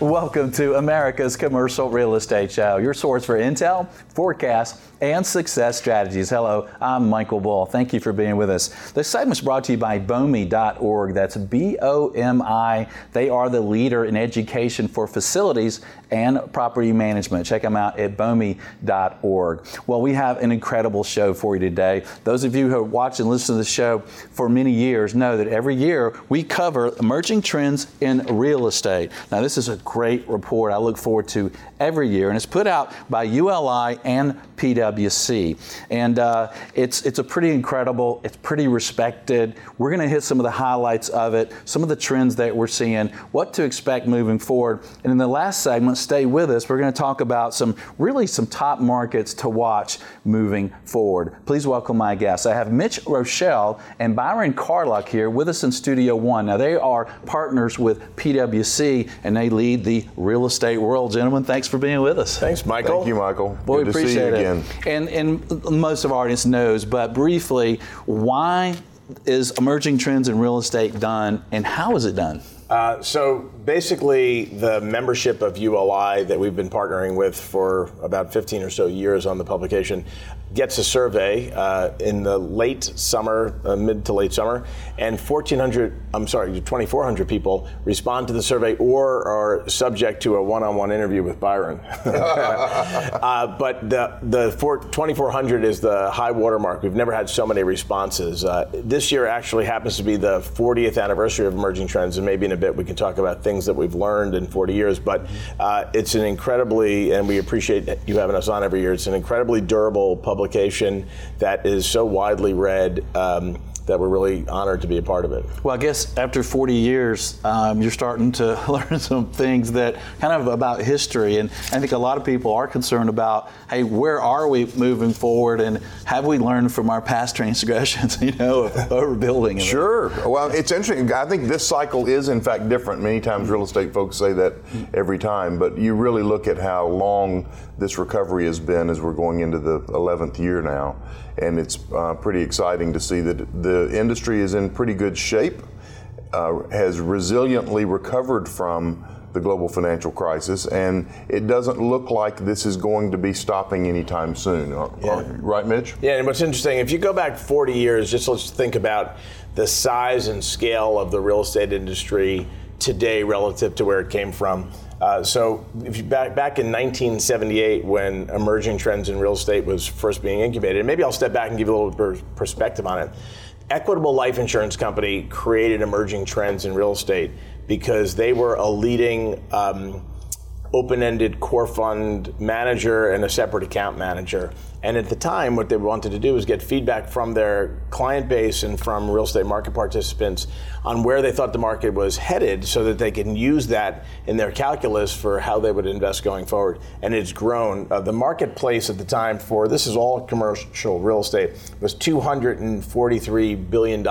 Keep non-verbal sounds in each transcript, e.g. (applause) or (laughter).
Welcome to America's Commercial Real Estate Show, your source for intel, forecasts, and success strategies. Hello, I'm Michael Bull. Thank you for being with us. This segment is brought to you by BOMI.org. That's B O M I. They are the leader in education for facilities and property management. Check them out at BOMI.org. Well, we have an incredible show for you today. Those of you who have watched and listened to the show for many years know that every year we cover emerging trends in real estate. Now, this is a great report. I look forward to every year, and it's put out by ULI and PwC. And uh, it's, it's a pretty incredible, it's pretty respected. We're going to hit some of the highlights of it, some of the trends that we're seeing, what to expect moving forward. And in the last segment, stay with us. We're going to talk about some really some top markets to watch moving forward. Please welcome my guests. I have Mitch Roschelle and Byron Carlock here with us in Studio One. Now, they are partners with PwC and they lead the real estate world. Gentlemen, thanks for being with us. Thanks, Michael. Thank you, Michael. Boy, Good appreciate to see you it. again. And, and most of our audience knows, but briefly, why is emerging trends in real estate done and how is it done? Uh, so basically, the membership of ULI that we've been partnering with for about 15 or so years on the publication gets a survey uh, in the late summer, uh, mid to late summer, and 1,400, I'm sorry, 2,400 people respond to the survey or are subject to a one-on-one interview with Byron. (laughs) (laughs) uh, but the the 2,400 is the high watermark. We've never had so many responses. Uh, this year actually happens to be the 40th anniversary of Emerging Trends, and maybe in a bit we can talk about things that we've learned in 40 years. But uh, it's an incredibly, and we appreciate you having us on every year. It's an incredibly durable publication that is so widely read. Um, that we're really honored to be a part of it. Well, I guess after 40 years, um, you're starting to (laughs) learn some things that kind of about history. And I think a lot of people are concerned about, hey, where are we moving forward? And have we learned from our past (laughs) transgressions, you know, of (laughs) overbuilding? Sure. Well, it's interesting. I think this cycle is, in fact, different. Many times real estate folks say that every time, but you really look at how long this recovery has been as we're going into the 11th year now. And it's uh, pretty exciting to see that the industry is in pretty good shape, uh, has resiliently recovered from the global financial crisis, and it doesn't look like this is going to be stopping anytime soon. Uh, Yeah. Right, Mitch? Yeah, and what's interesting, if you go back 40 years, just let's think about the size and scale of the real estate industry today relative to where it came from. Uh, so, back back in 1978, when emerging trends in real estate was first being incubated, and maybe I'll step back and give a little per- perspective on it. Equitable Life Insurance Company created emerging trends in real estate because they were a leading um, open-ended core fund manager and a separate account manager. And at the time, what they wanted to do was get feedback from their client base and from real estate market participants on where they thought the market was headed so that they can use that in their calculus for how they would invest going forward. And it's grown. Uh, the marketplace at the time for this is all commercial real estate was $243 billion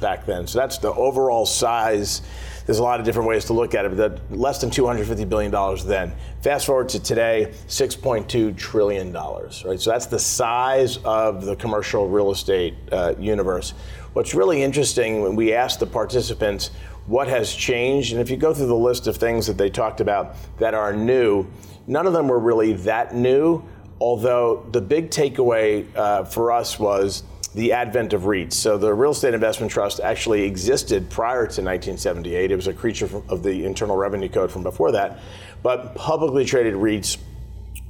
back then. So that's the overall size there's a lot of different ways to look at it, but that less than 250 billion dollars then. Fast forward to today, 6.2 trillion dollars, right? So that's the size of the commercial real estate uh, universe. What's really interesting when we asked the participants what has changed, and if you go through the list of things that they talked about that are new, none of them were really that new. Although the big takeaway uh, for us was the advent of REITs. So the Real Estate Investment Trust actually existed prior to 1978. It was a creature of the Internal Revenue Code from before that. But publicly traded REITs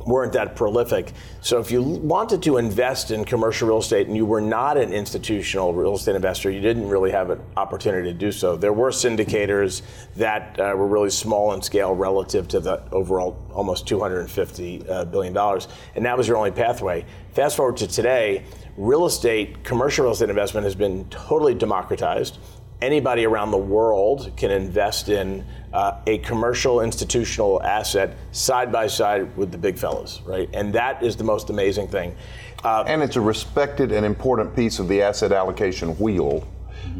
weren't that prolific. So if you wanted to invest in commercial real estate and you were not an institutional real estate investor, you didn't really have an opportunity to do so. There were syndicators that uh, were really small in scale relative to the overall almost 250 uh, billion dollars, and that was your only pathway. Fast forward to today, real estate, commercial real estate investment has been totally democratized. Anybody around the world can invest in uh, a commercial institutional asset side by side with the big fellows, right? And that is the most amazing thing. Uh, And it's a respected and important piece of the asset allocation wheel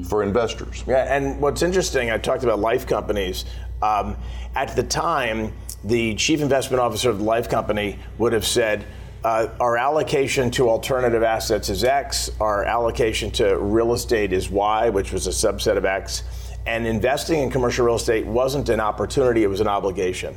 for investors. Yeah, and what's interesting, I talked about life companies. Um, at the time, the chief investment officer of the life company would have said, uh, our allocation to alternative assets is X, our allocation to real estate is Y, which was a subset of X, And investing in commercial real estate wasn't an opportunity, it was an obligation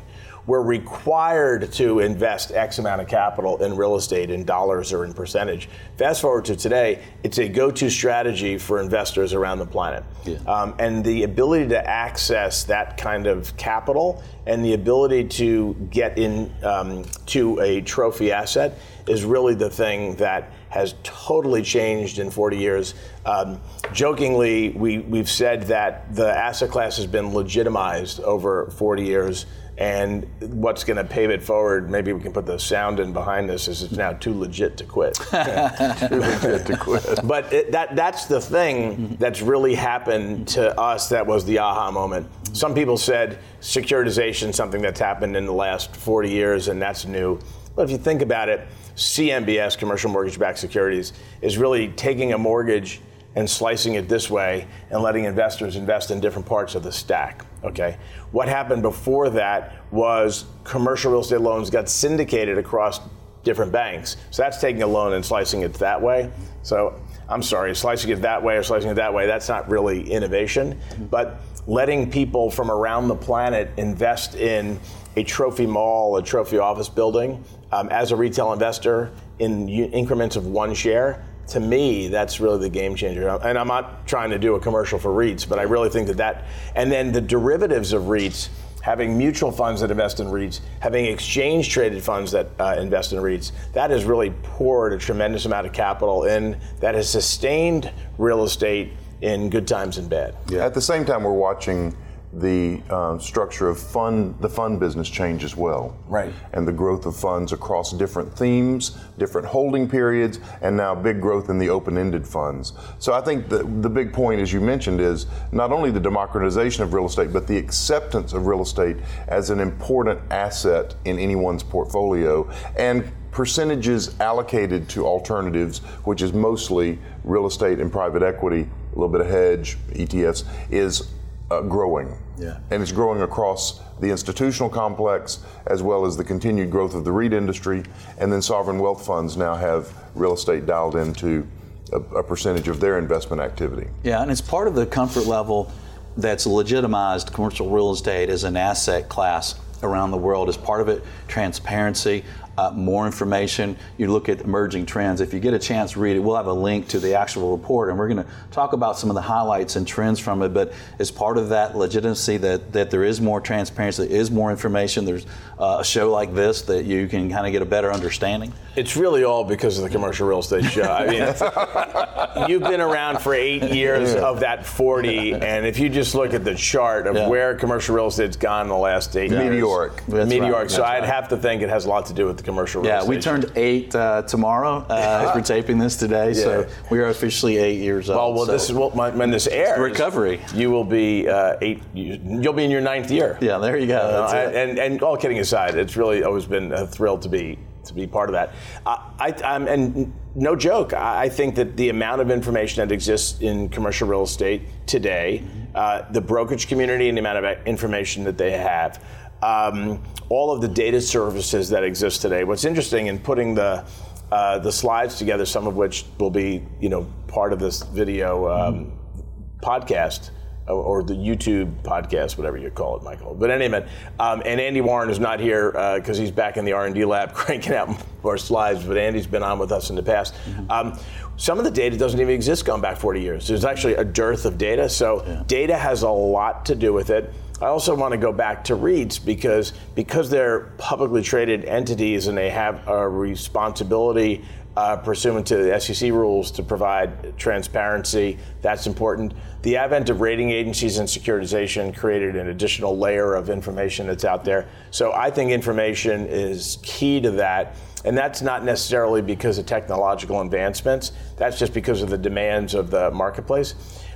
we're required to invest X amount of capital in real estate in dollars or in percentage. Fast forward to today, it's a go to strategy for investors around the planet. Yeah. Um, and the ability to access that kind of capital and the ability to get in um, to a trophy asset is really the thing that has totally changed in 40 years. Um, jokingly, we, we've said that the asset class has been legitimized over 40 years and what's going to pave it forward, maybe we can put the sound in behind this, is it's now too legit to quit. (laughs) too legit to quit. But it, that, that's the thing that's really happened to us that was the aha moment. Some people said securitization, something that's happened in the last 40 years, and that's new. But if you think about it, CMBS, commercial mortgage backed securities, is really taking a mortgage and slicing it this way and letting investors invest in different parts of the stack. Okay. What happened before that was commercial real estate loans got syndicated across different banks. So that's taking a loan and slicing it that way. So I'm sorry, slicing it that way or slicing it that way, that's not really innovation. But letting people from around the planet invest in a trophy mall, a trophy office building, um, as a retail investor in increments of one share, to me, that's really the game changer. And I'm not trying to do a commercial for REITs, but I really think that that, and then the derivatives of REITs, having mutual funds that invest in REITs, having exchange traded funds that uh, invest in REITs, that has really poured a tremendous amount of capital in that has sustained real estate in good times and bad. Yeah. At the same time, we're watching the uh, structure of fund, the fund business change as well. Right. And the growth of funds across different themes, different holding periods, and now big growth in the open-ended funds. So I think the, the big point, as you mentioned, is not only the democratization of real estate, but the acceptance of real estate as an important asset in anyone's portfolio and percentages allocated to alternatives, which is mostly real estate and private equity, a little bit of hedge, ETFs, is uh, growing. Yeah. And it's growing across the institutional complex as well as the continued growth of the REIT industry. And then sovereign wealth funds now have real estate dialed into a, a percentage of their investment activity. Yeah, and it's part of the comfort level that's legitimized commercial real estate as an asset class around the world. As part of it, transparency, uh, more information. You look at emerging trends. If you get a chance read it, we'll have a link to the actual report, and we're going to talk about some of the highlights and trends from it. But as part of that legitimacy, that that there is more transparency, there is more information. There's uh, a show like this that you can kind of get a better understanding. It's really all because of the commercial real estate show. I mean, (laughs) you've been around for eight years yeah. of that 40, and if you just look at the chart of yeah. where commercial real estate's gone in the last eight years, meteoric. meteoric. Right. So I'd have to think it has a lot to do with the commercial yeah, we turned eight uh, tomorrow uh, as we're taping this today, yeah. so we are officially eight years old. Well, well, so. this is what when this airs. Recovery. You will be uh, eight. You'll be in your ninth year. Yeah, there you go. Uh, and and all kidding aside, it's really always been a thrill to be to be part of that. Uh, I, I'm, and no joke, I think that the amount of information that exists in commercial real estate today, uh, the brokerage community and the amount of information that they have, um, all of the data services that exist today. What's interesting in putting the uh, the slides together, some of which will be you know part of this video um, mm-hmm. podcast or the YouTube podcast, whatever you call it, Michael. But anyway, um, and Andy Warren is not here because uh, he's back in the R&D lab (laughs) cranking out more slides. But Andy's been on with us in the past. Mm-hmm. Um, some of the data doesn't even exist going back 40 years. There's actually a dearth of data. So yeah. data has a lot to do with it. I also want to go back to REITs because because they're publicly traded entities and they have a responsibility uh, pursuant to the SEC rules to provide transparency. That's important. The advent of rating agencies and securitization created an additional layer of information that's out there. So I think information is key to that. And that's not necessarily because of technological advancements, that's just because of the demands of the marketplace.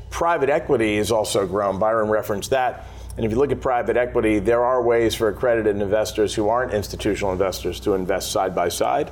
Private equity has also grown. Byron referenced that. And if you look at private equity, there are ways for accredited investors who aren't institutional investors to invest side by side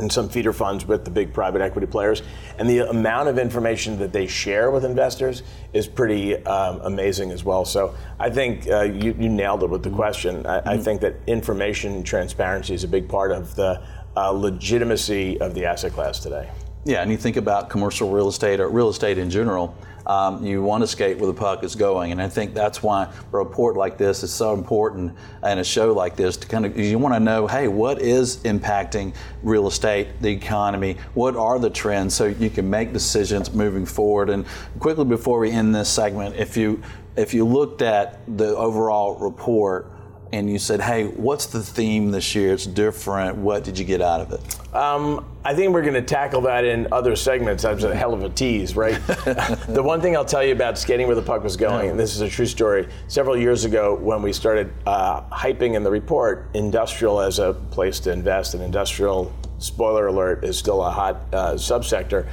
in some feeder funds with the big private equity players. And the amount of information that they share with investors is pretty um, amazing as well. So I think uh, you, you, nailed it with the question. I, mm-hmm. I, think that information transparency is a big part of the uh, legitimacy of the asset class today. Yeah, and you think about commercial real estate or real estate in general. Um, you want to skate where the puck is going, and I think that's why a report like this is so important, and a show like this to kind of you want to know, hey, what is impacting real estate, the economy, what are the trends, so you can make decisions moving forward. And quickly before we end this segment, if you if you looked at the overall report and you said, hey, what's the theme this year? It's different. What did you get out of it? Um, I think we're going to tackle that in other segments. That's a hell of a tease, right? (laughs) the one thing I'll tell you about skating where the puck was going, and this is a true story, several years ago when we started uh, hyping in the report industrial as a place to invest, and industrial, spoiler alert, is still a hot uh, subsector.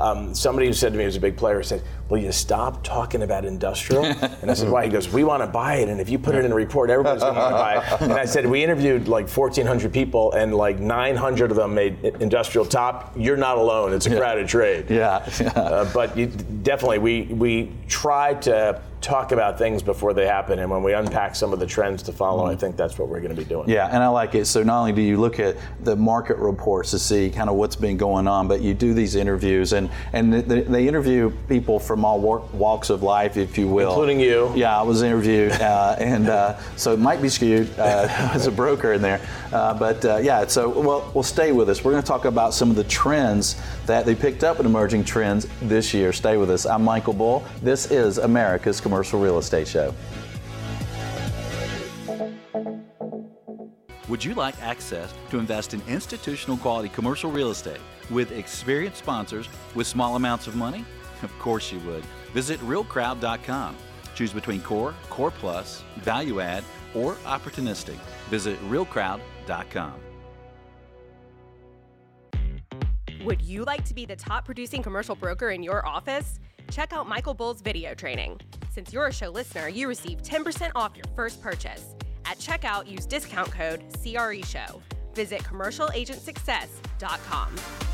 Um, somebody who said to me, was a big player, said, will you stop talking about industrial? (laughs) and I said, why? He goes, we want to buy it, and if you put it in a report, everybody's going to want to buy it. And I said, we interviewed like 1,400 people, and like 900 of them made industrial top. You're not alone. It's a crowded trade. Yeah. uh, but you, definitely, we we try to talk about things before they happen, and when we unpack some of the trends to follow, I think that's what we're going to be doing. Yeah, and I like it. So not only do you look at the market reports to see kind of what's been going on, but you do these interviews, and and they, they interview people from all walks of life, if you will, including you. Yeah, I was interviewed, uh, (laughs) and uh, so it might be skewed uh, (laughs) as a broker in there, uh, but uh, yeah. So well, we'll stay with us. We're going to talk about some of the trends that they picked up in emerging trends this year. Stay with us. I'm Michael Bull. This is America's Commercial Commercial Real Estate Show. Would you like access to invest in institutional quality commercial real estate with experienced sponsors with small amounts of money? Of course you would. Visit realcrowd.com. Choose between core, core plus, value add, or opportunistic. Visit realcrowd.com. Would you like to be the top producing commercial broker in your office? Check out Michael Bull's video training. Since you're a show listener, you receive 10% off your first purchase. At checkout, use discount code CREShow. Visit commercialagentsuccess.com.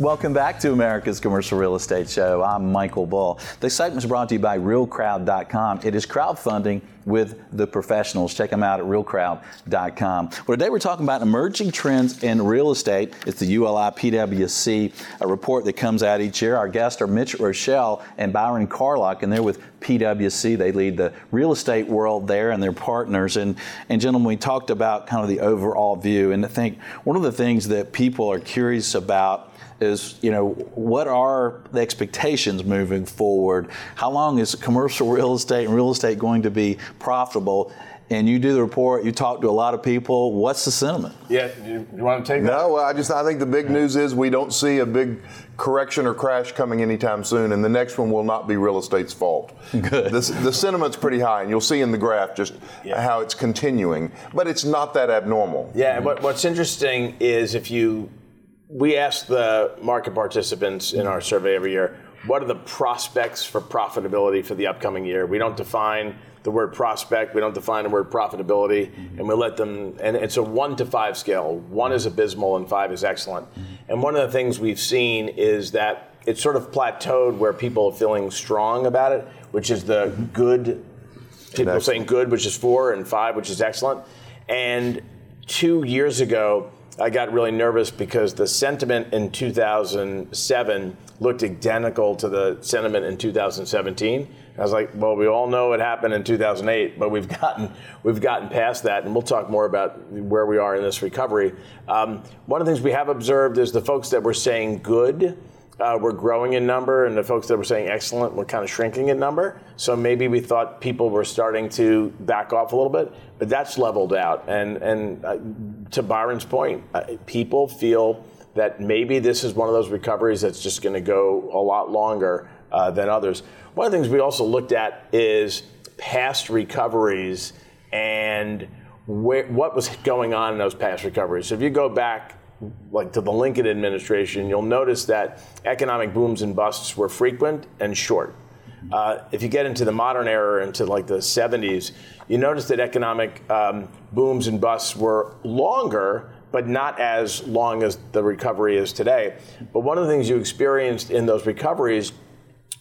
Welcome back to America's Commercial Real Estate Show. I'm Michael Bull. The segment is brought to you by RealCrowd.com. It is crowdfunding with the professionals. Check them out at realcrowd.com. Well, today we're talking about emerging trends in real estate. It's the ULI PWC, a report that comes out each year. Our guests are Mitch Roschelle and Byron Carlock, and they're with PWC. They lead the real estate world there and their partners. And, and gentlemen, we talked about kind of the overall view. And I think one of the things that people are curious about is you know what are the expectations moving forward? How long is commercial real estate and real estate going to be profitable? And you do the report. You talk to a lot of people. What's the sentiment? Yeah, you, you want to take that? No, I just I think the big news is we don't see a big correction or crash coming anytime soon, and the next one will not be real estate's fault. Good. The, the sentiment's pretty high, and you'll see in the graph just yeah. how it's continuing, but it's not that abnormal. Yeah, but what's interesting is if you we ask the market participants in our survey every year what are the prospects for profitability for the upcoming year. We don't define the word prospect, we don't define the word profitability, mm-hmm. and we let them, and it's a one to five scale. One is abysmal and five is excellent. Mm-hmm. And one of the things we've seen is that it's sort of plateaued where people are feeling strong about it, which is the mm-hmm. good, people saying good, which is four, and five, which is excellent. And two years ago, I got really nervous because the sentiment in 2007 looked identical to the sentiment in 2017. I was like, well, we all know it happened in 2008, but we've gotten we've gotten past that, and we'll talk more about where we are in this recovery. Um, one of the things we have observed is the folks that were saying good uh, were growing in number, and the folks that were saying excellent were kind of shrinking in number. So maybe we thought people were starting to back off a little bit, but that's leveled out. And and uh, to Byron's point, uh, people feel that maybe this is one of those recoveries that's just going to go a lot longer uh, than others. One of the things we also looked at is past recoveries and where, what was going on in those past recoveries. So if you go back like to the Lincoln administration, you'll notice that economic booms and busts were frequent and short. Uh, if you get into the modern era, into like the 70s, you notice that economic um, booms and busts were longer, but not as long as the recovery is today. But one of the things you experienced in those recoveries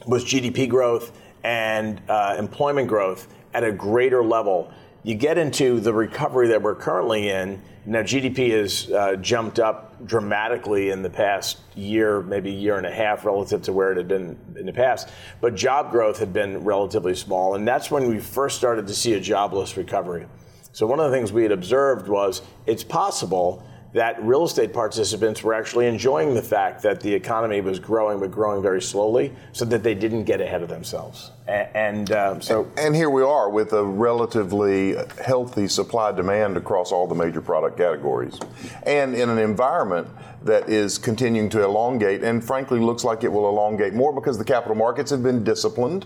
was GDP growth and uh, employment growth at a greater level, you get into the recovery that we're currently in. Now, GDP has uh, jumped up dramatically in the past year, maybe year and a half, relative to where it had been in the past. But job growth had been relatively small, and that's when we first started to see a jobless recovery. So, one of the things we had observed was it's possible that real estate participants were actually enjoying the fact that the economy was growing, but growing very slowly, so that they didn't get ahead of themselves. And, and uh, so, and here we are with a relatively healthy supply demand across all the major product categories, and in an environment that is continuing to elongate, and frankly looks like it will elongate more because the capital markets have been disciplined.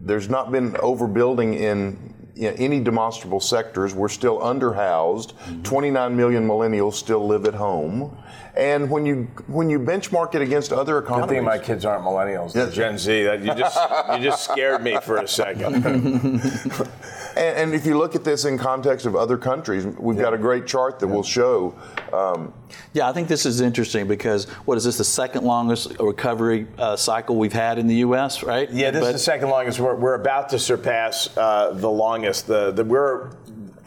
There's not been overbuilding in you know, any demonstrable sectors. We're still underhoused. Mm-hmm. 29 million millennials still live at home. And when you when you benchmark it against other economies, good thing my kids aren't millennials. Gen Z. That you just you just scared me for a second. (laughs) and, and, if you look at this in context of other countries, we've yeah. got a great chart that yeah. will show. Um, yeah, I think this is interesting because what is this the second longest recovery uh, cycle we've had in the U.S. Right? Yeah, this but, is the second longest. We're, we're about to surpass uh, the longest. The, the we're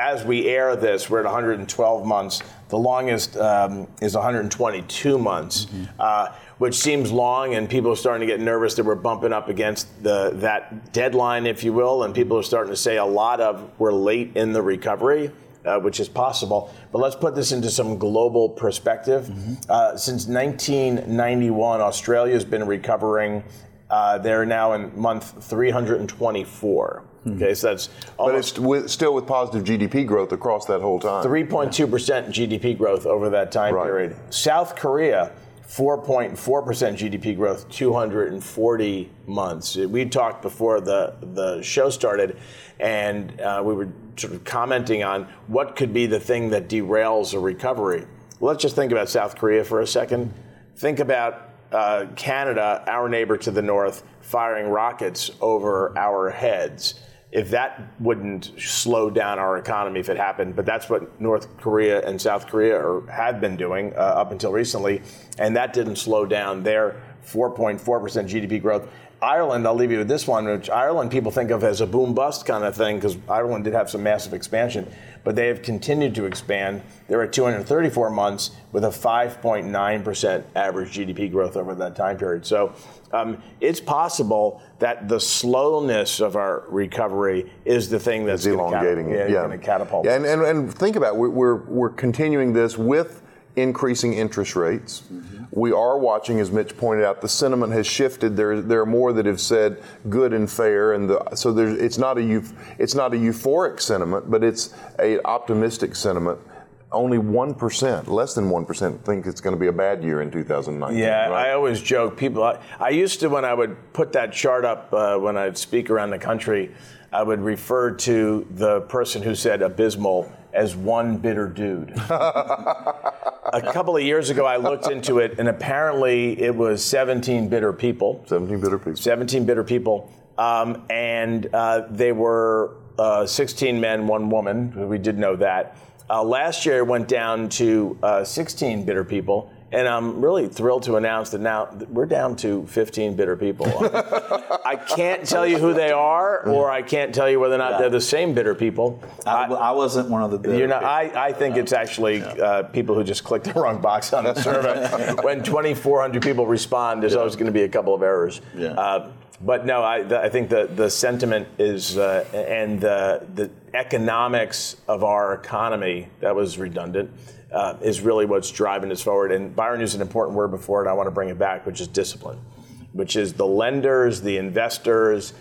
as we air this, we're at 112 months. The longest um, is 122 months, mm-hmm. uh, which seems long, and people are starting to get nervous that we're bumping up against the, that deadline, if you will, and people are starting to say a lot of we're late in the recovery. Uh, which is possible. But let's put this into some global perspective. Mm-hmm. Uh, since 1991, Australia has been recovering. Uh, they're now in month 324. Okay, so that's but it's with, still with positive GDP growth across that whole time. 3.2 percent GDP growth over that time right. period. South Korea. 4.4% GDP growth, 240 months. We talked before the, the show started, and uh, we were sort of commenting on what could be the thing that derails a recovery. Let's just think about South Korea for a second. Think about uh, Canada, our neighbor to the north, firing rockets over our heads if that wouldn't slow down our economy if it happened. But that's what North Korea and South Korea are, had been doing uh, up until recently, and that didn't slow down their 4.4% GDP growth. Ireland, I'll leave you with this one, which Ireland people think of as a boom bust kind of thing because Ireland did have some massive expansion, but they have continued to expand. They're at 234 months with a 5.9% average GDP growth over that time period. So um, it's possible that the slowness of our recovery is the thing that's elongating it. Yeah, yeah. catapult. Yeah, and, and, and think about it. We're, we're, we're continuing this with increasing interest rates. Mm-hmm. We are watching, as Mitch pointed out, the sentiment has shifted. There, there are more that have said good and fair, and the, so it's not a it's not a euphoric sentiment, but it's a optimistic sentiment only 1%, less than 1%, think it's going to be a bad year in 2019. Yeah, right? I always joke. People, I, I, used to, when I would put that chart up uh, when I'd speak around the country, I would refer to the person who said abysmal as one bitter dude. (laughs) a couple of years ago, I looked into it, and apparently it was 17 bitter people. 17 bitter people. 17 bitter people. Um, and uh, they were uh, 16 men, one woman. We did know that. Uh, last year, it went down to uh, 16 bitter people. And I'm really thrilled to announce that now we're down to 15 bitter people. (laughs) I can't tell you who they are, or I can't tell you whether or not yeah. they're the same bitter people. I, I, wasn't one of the bitter. You're not, I, I think it's actually yeah. uh, people who just clicked the wrong box on the survey. (laughs) when 2,400 people respond, there's yeah. always going to be a couple of errors. Yeah. Uh, but no, I, the, I think the, the sentiment is, uh, and the, the economics of our economy, that was redundant, uh, is really what's driving us forward. And Byron used an important word before, and I want to bring it back, which is discipline, which is the lenders, the investors,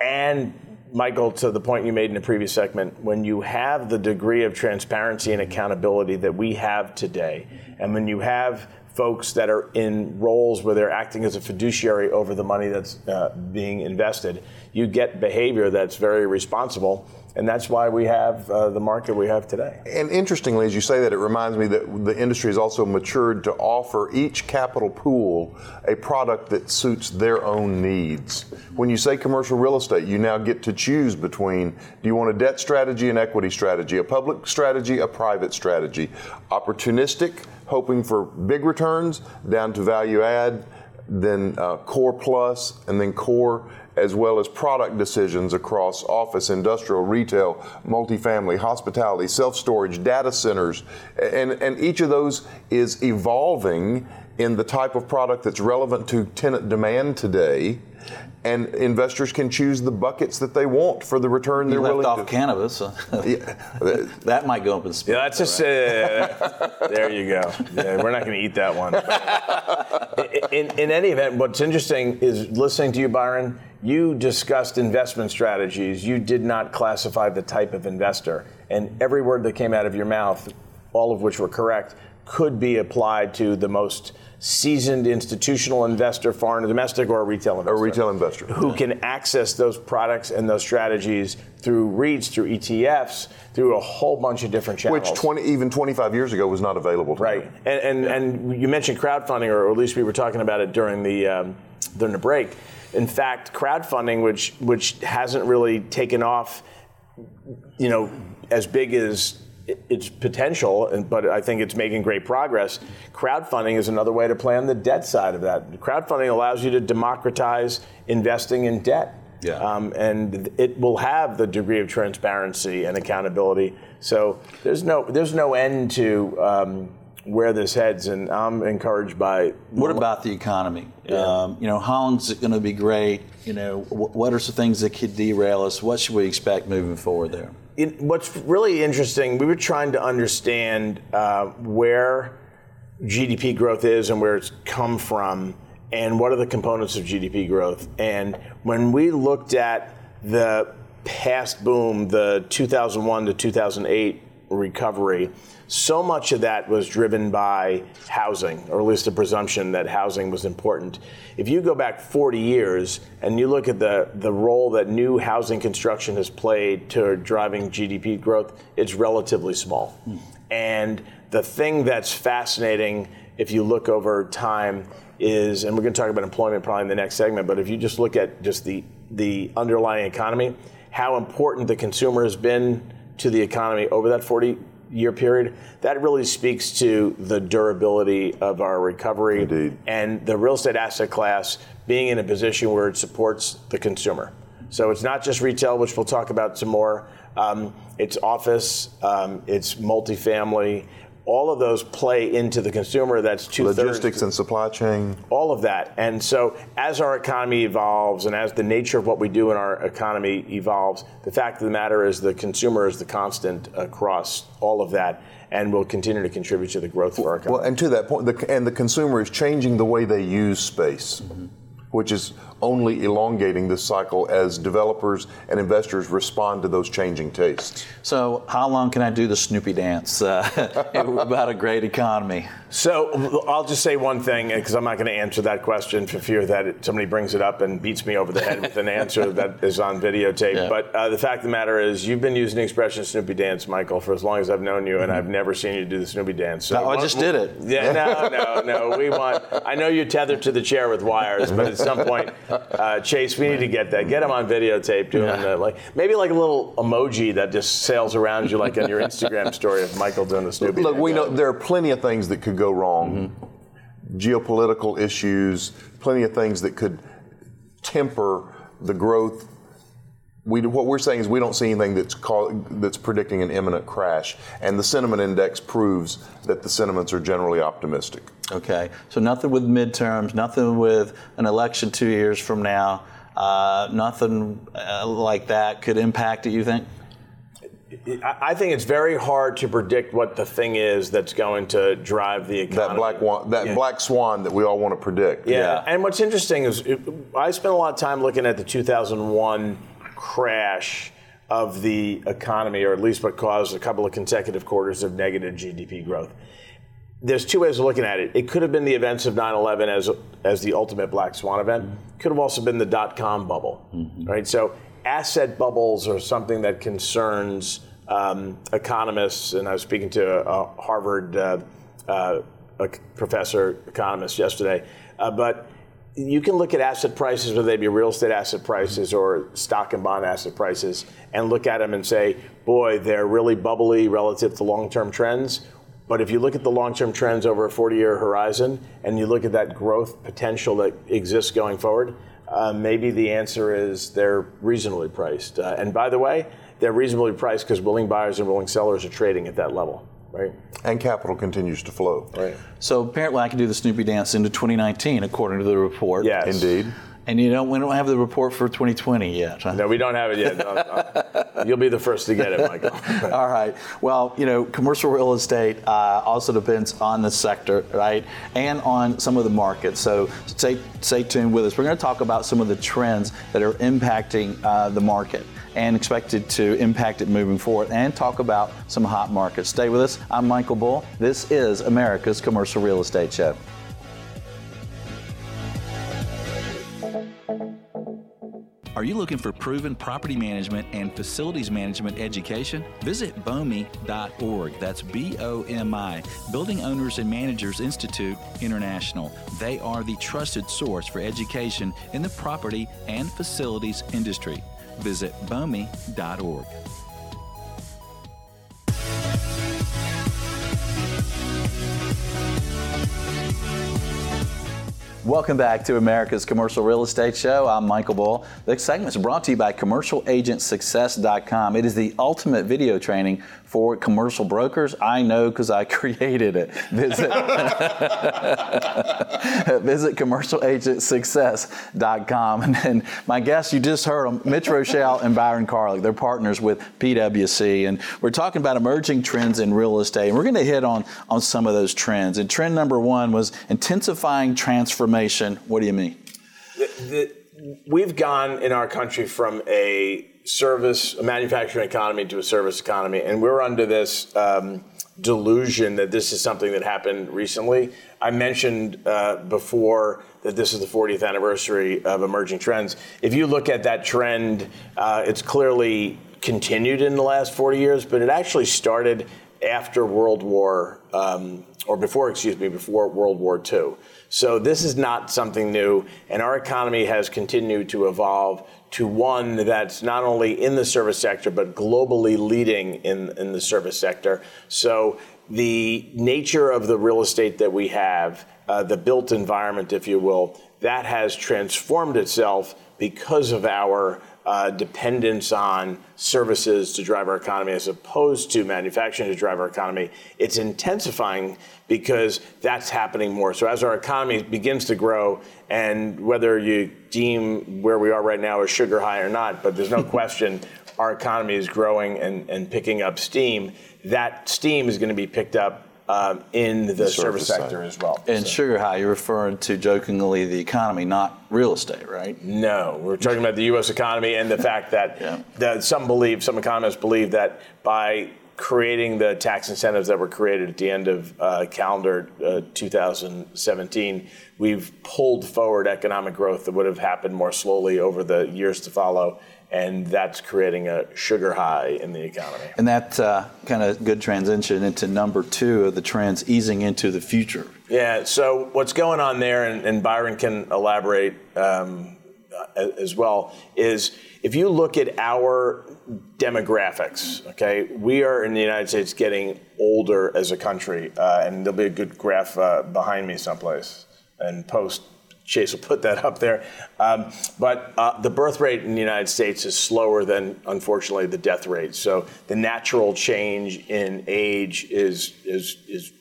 and Michael, to the point you made in the previous segment, when you have the degree of transparency and accountability that we have today, and when you have folks that are in roles where they're acting as a fiduciary over the money that's uh, being invested, you get behavior that's very responsible. And that's why we have uh, the market we have today. And interestingly, as you say that, it reminds me that the industry has also matured to offer each capital pool a product that suits their own needs. When you say commercial real estate, you now get to choose between do you want a debt strategy, an equity strategy, a public strategy, a private strategy, opportunistic, hoping for big returns, down to value add, then uh, core plus, and then core as well as product decisions across office, industrial, retail, multifamily, hospitality, self storage, data centers. And, and each of those is evolving in the type of product that's relevant to tenant demand today and investors can choose the buckets that they want for the return they're you left willing off to. cannabis. so (laughs) (laughs) that might go up in smoke. Yeah, that's just uh, there you go. Yeah, we're not going to eat that one. (laughs) in, in any event, what's interesting is listening to you, Byron. You discussed investment strategies. You did not classify the type of investor, and every word that came out of your mouth, all of which were correct, could be applied to the most seasoned institutional investor, foreign or domestic, or a retail investor. A retail investor. Who can access those products and those strategies through REITs, through ETFs, through a whole bunch of different channels. Which 20, even 25 years ago was not available to Right. And, and, and you mentioned crowdfunding, or at least we were talking about it during the, um, during the break. In fact, crowdfunding, which, which hasn't really taken off, you know, as big as its potential, but I think it's making great progress. Crowdfunding is another way to play on the debt side of that. Crowdfunding allows you to democratize investing in debt. Yeah. Um, and it will have the degree of transparency and accountability. So there's no there's no end to um, where this heads, and I'm encouraged by. What about the economy? Um, you know, how long is it going to be great? You know, wh- what are some things that could derail us? What should we expect moving forward there? it, what's really interesting, we were trying to understand uh, where GDP growth is and where it's come from, and what are the components of GDP growth. And when we looked at the past boom, the 2001 to 2008 recovery, so much of that was driven by housing, or at least the presumption that housing was important. If you go back 40 years and you look at the, the role that new housing construction has played to driving GDP growth, it's relatively small. And the thing that's fascinating, if you look over time, is, and we're going to talk about employment probably in the next segment, but if you just look at just the, the underlying economy, how important the consumer has been to the economy over that 40 year period, that really speaks to the durability of our recovery Indeed. and the real estate asset class being in a position where it supports the consumer. So it's not just retail, which we'll talk about some more. Um, it's office, um, it's multifamily. All of those play into the consumer. That's two Logistics and supply chain. all of that. And so, as our economy evolves and as the nature of what we do in our economy evolves, the fact of the matter is the consumer is the constant across all of that and will continue to contribute to the growth of our economy. Well, and to that point, the, and the consumer is changing the way they use space, mm-hmm. which is only elongating this cycle as developers and investors respond to those changing tastes. So, how long can I do the Snoopy dance uh, (laughs) about a great economy? So I'll just say one thing because I'm not going to answer that question for fear that it, somebody brings it up and beats me over the head with an answer (laughs) that is on videotape. Yeah. But uh, the fact of the matter is, you've been using the expression Snoopy dance, Michael, for as long as I've known you, and I've never seen you do the Snoopy dance. So No, I just did it. Yeah, no, no, no. We want. I know you're tethered to the chair with wires, but at some point, uh, Chase, we need to get that. Get him on videotape doing Yeah. that. Like maybe like a little emoji that just sails around you, like on your Instagram (laughs) story of Michael doing the Snoopy. Look, dance. we know there are plenty of things that could go wrong. Geopolitical issues, plenty of things that could temper the growth. We, what we're saying is we don't see anything that's call, that's predicting an imminent crash, and the sentiment index proves that the sentiments are generally optimistic. Okay, so nothing with midterms, nothing with an election two years from now, uh, nothing uh, like that could impact it, you think? I I think it's very hard to predict what the thing is that's going to drive the economy. That black wa- that Yeah. black swan that we all want to predict. Yeah. Yeah. And what's interesting is it, I spent a lot of time looking at the 2001 crash of the economy, or at least what caused a couple of consecutive quarters of negative GDP growth. There's two ways of looking at it. It could have been the events of 9/11 as as the ultimate black swan event. Could have also been the dot com bubble, right? So asset bubbles are something that concerns um, economists. And I was speaking to a Harvard uh, uh, a professor economist yesterday, uh, but you can look at asset prices, whether they be real estate asset prices or stock and bond asset prices, and look at them and say, boy, they're really bubbly relative to long term trends. But if you look at the long term trends over a 40 year horizon and you look at that growth potential that exists going forward, Uh, maybe the answer is they're reasonably priced. Uh, and by the way, they're reasonably priced because willing buyers and willing sellers are trading at that level, right? And capital continues to flow. Right. So apparently, I can do the Snoopy dance into 2019, according to the report. Yes. Indeed. And you know, we don't have the report for 2020 yet. huh? No, we don't have it yet. No, no. (laughs) You'll be the first to get it, Michael. (laughs) All right. Well, you know, commercial real estate uh, also depends on the sector, right, and on some of the markets. So stay stay tuned with us. We're going to talk about some of the trends that are impacting uh, the market and expected to impact it moving forward, and talk about some hot markets. Stay with us. I'm Michael Bull. This is America's Commercial Real Estate Show. Are you looking for proven property management and facilities management education? Visit BOMI.org. That's B O M I, Building Owners and Managers Institute International. They are the trusted source for education in the property and facilities industry. Visit BOMI.org. Welcome back to America's Commercial Real Estate Show. I'm Michael Bull. The segment is brought to you by CommercialAgentSuccess.com. It is the ultimate video training for commercial brokers. I know because I (laughs) created it. Visit, (laughs) visit CommercialAgentSuccess.com. And then my guests, you just heard them, Mitch Roschelle and Byron Carlock. They're partners with PwC. And we're talking about emerging trends in real estate. And we're going to hit on, on some of those trends. And trend number one was intensifying transformation. What do you mean? The, the, we've gone in our country from a service, a manufacturing economy to a service economy, and we're under this um, delusion that this is something that happened recently. I mentioned uh, before that this is the 40th anniversary of emerging trends. If you look at that trend, uh, it's clearly continued in the last 40 years, but it actually started after World War, um, or before, excuse me, before World War II. So this is not something new, and our economy has continued to evolve to one that's not only in the service sector, but globally leading in, in the service sector. So the nature of the real estate that we have, uh, the built environment, if you will, that has transformed itself because of our uh, dependence on services to drive our economy as opposed to manufacturing to drive our economy. It's intensifying because that's happening more. So as our economy begins to grow, and whether you deem where we are right now as sugar high or not, but there's no (laughs) question our economy is growing and, and picking up steam. That steam is going to be picked up um, in the, the service, service sector as well. And so. sugar high, you're referring to jokingly the economy, not real estate, right? No, we're talking about the U.S. economy and the fact that, (laughs) yeah. that some believe, some economists believe that by creating the tax incentives that were created at the end of uh, calendar uh, 2017, we've pulled forward economic growth that would have happened more slowly over the years to follow and that's creating a sugar high in the economy. And that uh, kind of good transition into number two of the trends easing into the future. Yeah, so what's going on there, and, and Byron can elaborate um, as well, is if you look at our demographics, okay, we are in the United States getting older as a country, uh, and there'll be a good graph uh, behind me someplace and post Chase will put that up there. Um, but uh, the birth rate in the United States is slower than, unfortunately, the death rate. So the natural change in age is, is, is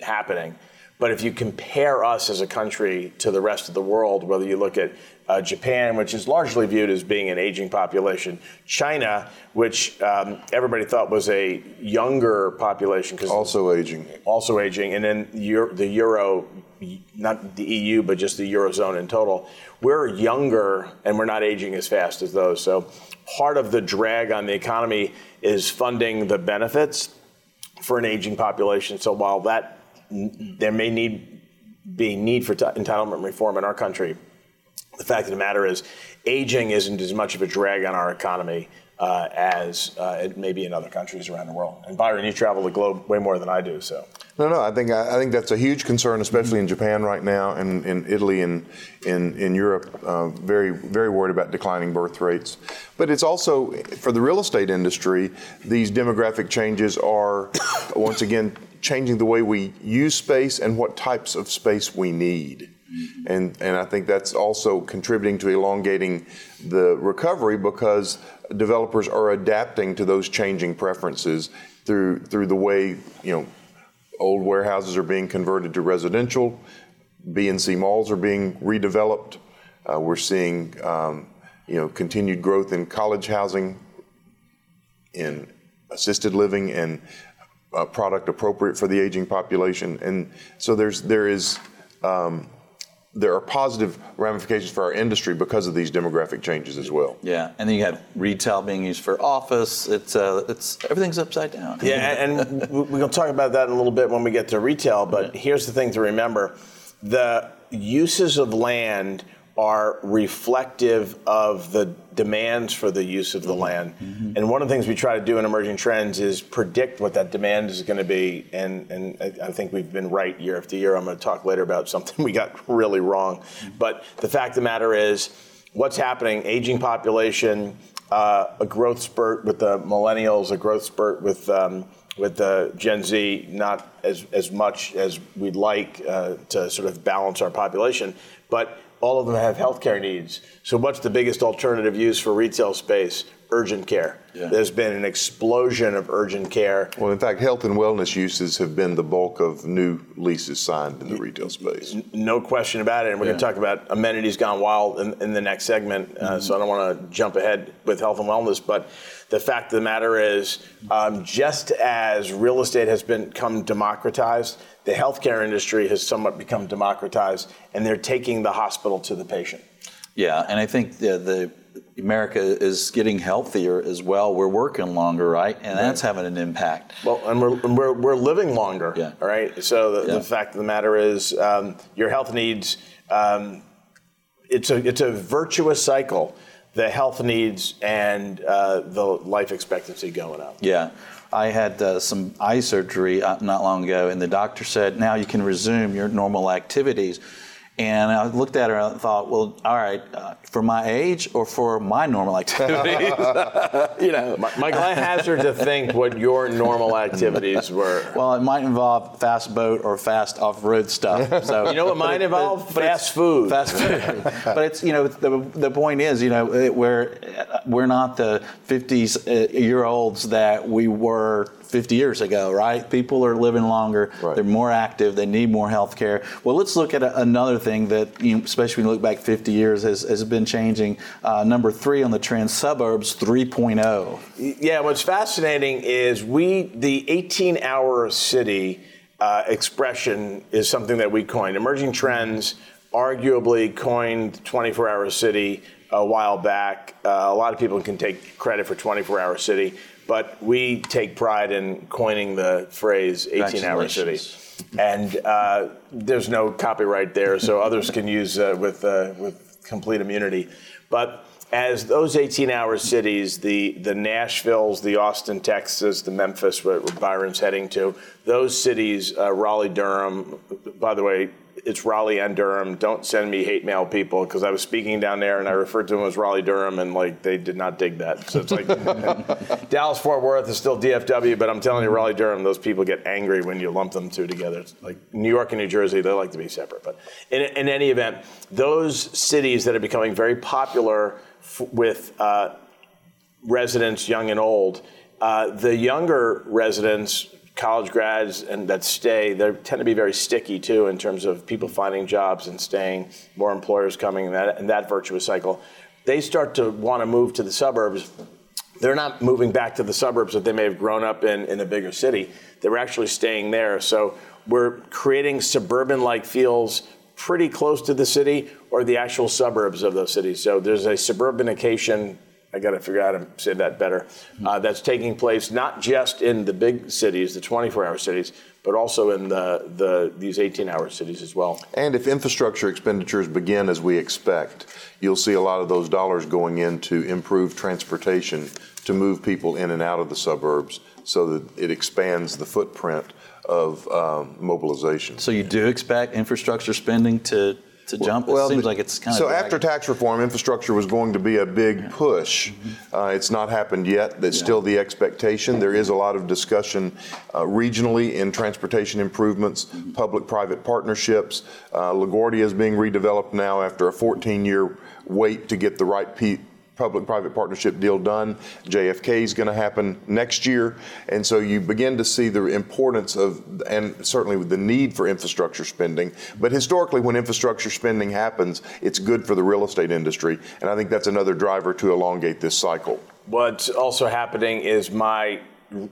happening. But if you compare us as a country to the rest of the world, whether you look at uh, Japan, which is largely viewed as being an aging population, China, which um, everybody thought was a younger population, because also aging, also aging, and then Euro, the euro, not the EU, but just the eurozone in total, we're younger and we're not aging as fast as those. So part of the drag on the economy is funding the benefits for an aging population. So while that there may need be need for t- entitlement reform in our country. The fact of the matter is, aging isn't as much of a drag on our economy uh, as uh, it may be in other countries around the world. And Byron, you travel the globe way more than I do, so. No, no, I think I, think that's a huge concern, especially in Japan right now, and in Italy and in in Europe. Uh, very very worried about declining birth rates, but it's also for the real estate industry. These demographic changes are once again changing the way we use space and what types of space we need. And, and I think that's also contributing to elongating the recovery because developers are adapting to those changing preferences through, through the way, you know, old warehouses are being converted to residential, B and C malls are being redeveloped. Uh, we're seeing, um, you know, continued growth in college housing, in assisted living, and uh, product appropriate for the aging population. And so there's there is um, there are positive ramifications for our industry because of these demographic changes as well. Yeah, and then you have retail being used for office. It's uh, it's everything's upside down. Yeah, and we're going to talk about that in a little bit when we get to retail. But here's the thing to remember: the uses of land are reflective of the demands for the use of the mm-hmm. land. Mm-hmm. And one of the things we try to do in emerging trends is predict what that demand is going to be. And, and I think we've been right year after year. I'm going to talk later about something (laughs) we got really wrong. Mm-hmm. But the fact of the matter is, what's happening? Aging population, uh, a growth spurt with the millennials, a growth spurt with um, with the Gen Z, not as, as much as we'd like uh, to sort of balance our population, but all of them have healthcare needs. So, what's the biggest alternative use for retail space? Urgent care. Yeah. There's been an explosion of urgent care. Well, in fact, health and wellness uses have been the bulk of new leases signed in the retail space. No question about it. And we're yeah. going to talk about amenities gone wild in, in the next segment. Uh, mm-hmm. So, I don't want to jump ahead with health and wellness. But the fact of the matter is, um, just as real estate has become democratized, the healthcare industry has somewhat become democratized, and they're taking the hospital to the patient. Yeah, and I think the, the America is getting healthier as well. We're working longer, right? And that's having an impact. Well, and we're, we're, we're living longer, yeah. all right? So the, yeah. the fact of the matter is um, your health needs, um, it's, a, it's a virtuous cycle, the health needs and uh, the life expectancy going up. Yeah. I had uh, some eye surgery uh, not long ago, and the doctor said, now you can resume your normal activities. And I looked at her and thought, well, all right, uh, for my age or for my normal activities? (laughs) (laughs) you know, Michael, I hazard to think what your normal activities were. Well, it might involve fast boat or fast off-road stuff. So (laughs) you know what might involve? Fast food. Fast food. but it's you know the the point is you know it, we're we're not the 50s uh, year olds that we were 50 years ago, right? People are living longer, right. they're more active, they need more health care. Well, let's look at a, another thing that, you know, especially when you look back 50 years, has, has been changing. Uh, number three on the trend, suburbs 3.0. Yeah, what's fascinating is we, the 18 hour city uh, expression is something that we coined. Emerging Trends arguably coined 24 hour city a while back. Uh, a lot of people can take credit for 24 hour city but we take pride in coining the phrase 18 hour city. And uh, there's no copyright there, so others can use uh, with, uh, with complete immunity. But as those 18 hour cities, the, the Nashvilles, the Austin, Texas, the Memphis, where Byron's heading to, those cities, uh, Raleigh, Durham, by the way, it's Raleigh and Durham. Don't send me hate mail, people, because I was speaking down there and I referred to them as Raleigh Durham, and like they did not dig that. So it's like (laughs) Dallas Fort Worth is still DFW, but I'm telling you, Raleigh Durham, those people get angry when you lump them two together. It's like New York and New Jersey, they like to be separate. But in, in any event, those cities that are becoming very popular f- with uh, residents, young and old, uh, the younger residents college grads and that stay, they tend to be very sticky too in terms of people finding jobs and staying, more employers coming, and that, and that virtuous cycle. They start to want to move to the suburbs. They're not moving back to the suburbs that they may have grown up in in a bigger city. They're actually staying there. So we're creating suburban like feels pretty close to the city or the actual suburbs of those cities. So there's a suburbanication I got to figure out how to say that better. Uh, that's taking place not just in the big cities, the 24-hour cities, but also in the, the these 18-hour cities as well. And if infrastructure expenditures begin as we expect, you'll see a lot of those dollars going into improved transportation to move people in and out of the suburbs, so that it expands the footprint of um, mobilization. So you do expect infrastructure spending to to jump? It seems like it's kind so of after tax reform, infrastructure was going to be a big push. Mm-hmm. Uh, it's not happened yet. That's still the expectation. There is a lot of discussion uh, regionally in transportation improvements, Mm-hmm. public-private partnerships. Uh, LaGuardia is being redeveloped now after a 14-year wait to get the right pe- public-private partnership deal done. JFK is going to happen next year, and so you begin to see the importance of, and certainly the need for infrastructure spending. But historically, when infrastructure spending happens, it's good for the real estate industry, and I think that's another driver to elongate this cycle. What's also happening is my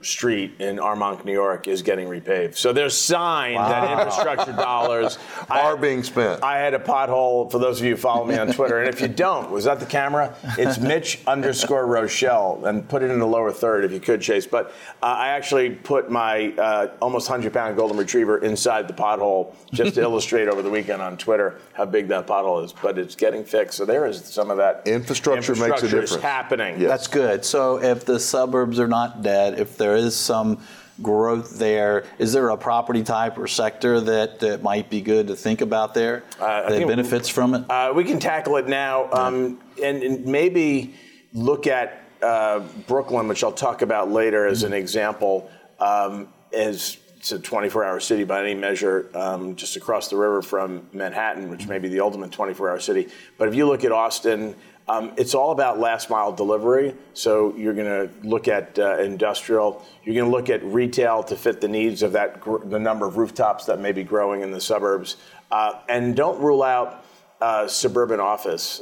street in Armonk, New York is getting repaved. So there's sign that infrastructure dollars (laughs) Are being spent. I had a pothole for those of you who follow me on Twitter. And if you don't, was that the camera? It's (laughs) Mitch underscore Roschelle. And put it in the lower third if you could, Chase. But uh, I actually put my uh, almost 100 pound golden retriever inside the pothole just to (laughs) illustrate over the weekend on Twitter how big that pothole is. But it's getting fixed. So there is some of that Infrastructure makes a difference. happening. Yeah. That's good. So if the suburbs are not dead, if there is some growth there, is there a property type or sector that, that might be good to think about there I that benefits from it? Uh, we can tackle it now um, and, and maybe look at uh, Brooklyn, which I'll talk about later as an example, um, as it's a 24 hour city by any measure, um, just across the river from Manhattan, which may be the ultimate 24 hour city. But if you look at Austin, um, it's all about last mile delivery. So you're going to look at uh, industrial. You're going to look at retail to fit the needs of that the number of rooftops that may be growing in the suburbs, uh, and don't rule out uh, suburban office.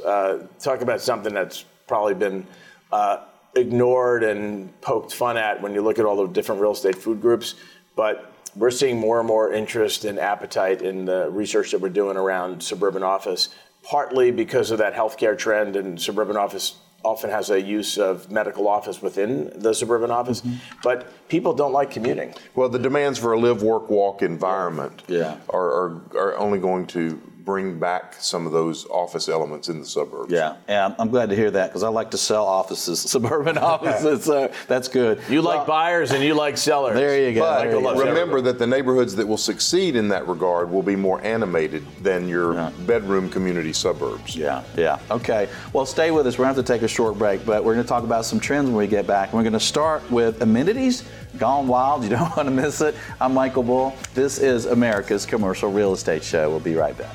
Talk about something that's probably been ignored and poked fun at when you look at all the different real estate food groups. But we're seeing more and more interest and appetite in the research that we're doing around suburban office, partly because of that healthcare trend, and suburban office often has a use of medical office within the suburban office. Mm-hmm. But people don't like commuting. Well, the demands for a live, work, walk environment Yeah. are, are, are only going to bring back some of those office elements in the suburbs. Yeah, yeah, I'm- I'm glad to hear that because I like to sell offices, (laughs) suburban offices. So that's good. You like buyers and you like sellers. There you go. But there you go. remember that the neighborhoods that will succeed in that regard will be more animated than your Yeah. bedroom community suburbs. Yeah, yeah. Okay. Well, stay with us. We're going to have to take a short break, but we're going to talk about some trends when we get back. We're going to start with amenities gone wild. You (laughs) don't want to miss it. I'm Michael Bull. This is America's Commercial Real Estate Show. We'll be right back.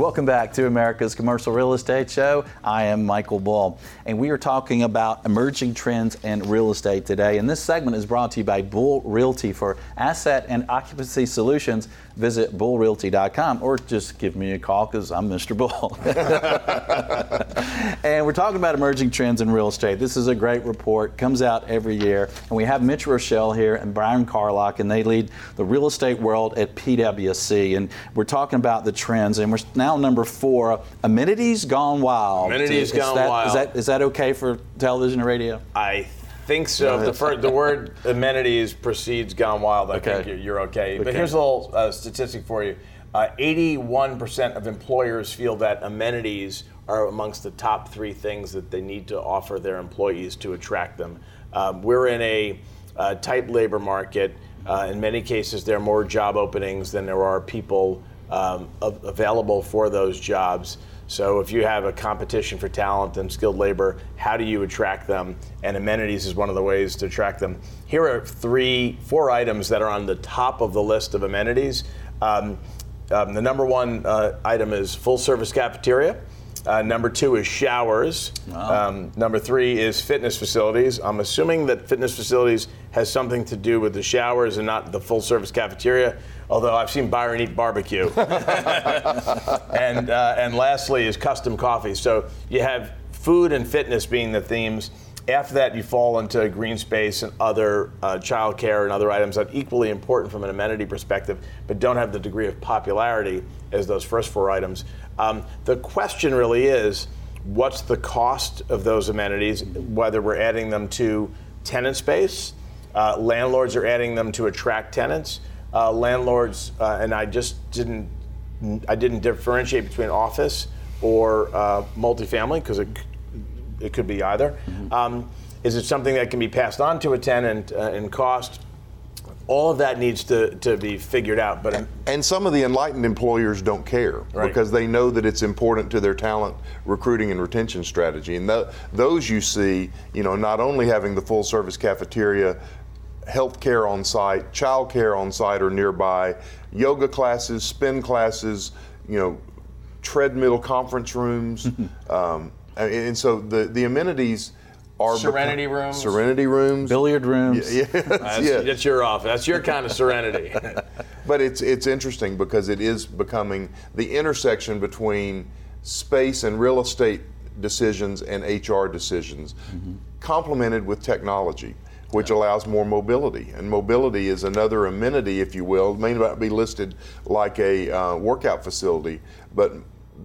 Welcome back to America's Commercial Real Estate Show. I am Michael Bull, and we are talking about emerging trends in real estate today. And this segment is brought to you by Bull Realty for asset and occupancy solutions. Visit bullrealty.com or just give me a call because I'm Mr. Bull. (laughs) and we're talking about emerging trends in real estate. This is a great report, comes out every year. And we have Mitch Roschelle here and Byron Carlock, and they lead the real estate world at PwC. And we're talking about the trends, and we're now number four amenities gone wild. Amenities Is gone that- wild. Is that, is that okay for television and radio? I think so. The, the word amenities precedes gone wild. I Okay. think you're, you're okay. But here's a little uh, statistic for you. Uh, 81% of employers feel that amenities are amongst the top three things that they need to offer their employees to attract them. Um, we're in a uh, tight labor market. Uh, in many cases, there are more job openings than there are people um, av- available for those jobs. So if you have a competition for talent and skilled labor, how do you attract them? And amenities is one of the ways to attract them. Here are three, four items that are on the top of the list of amenities. Um, um, the number one uh, item is full service cafeteria. Uh, number two is showers. Um, number three is fitness facilities. I'm assuming that fitness facilities has something to do with the showers and not the full service cafeteria. Although I've seen Byron eat barbecue. (laughs) and uh, and lastly is custom coffee. So you have food and fitness being the themes, After that, you fall into green space and other uh, childcare and other items that are equally important from an amenity perspective, but don't have the degree of popularity as those first four items. Um, the question really is what's the cost of those amenities, whether we're adding them to tenant space, uh, landlords are adding them to attract tenants. Uh, landlords, uh, and I just didn't, I didn't differentiate between office or uh, multifamily because it, it could be either. Mm-hmm. Um, is it something that can be passed on to a tenant uh, in cost? All of that needs to, to be figured out. But and some of the enlightened employers don't care right. because they know that it's important to their talent recruiting and retention strategy. And th- those you see, you know, not only having the full service cafeteria, health care on site, child care on site or nearby, yoga classes, spin classes, you know, treadmill conference rooms, (laughs) um, and, and so the the amenities are serenity rooms, serenity rooms, billiard rooms. Yeah, yeah, (laughs) that's, yeah. that's your office. That's your kind of serenity. (laughs) but it's it's interesting because it is becoming the intersection between space and real estate decisions and HR decisions, mm-hmm. complemented with technology which allows more mobility. And mobility is another amenity, if you will. It may not be listed like a uh, workout facility, but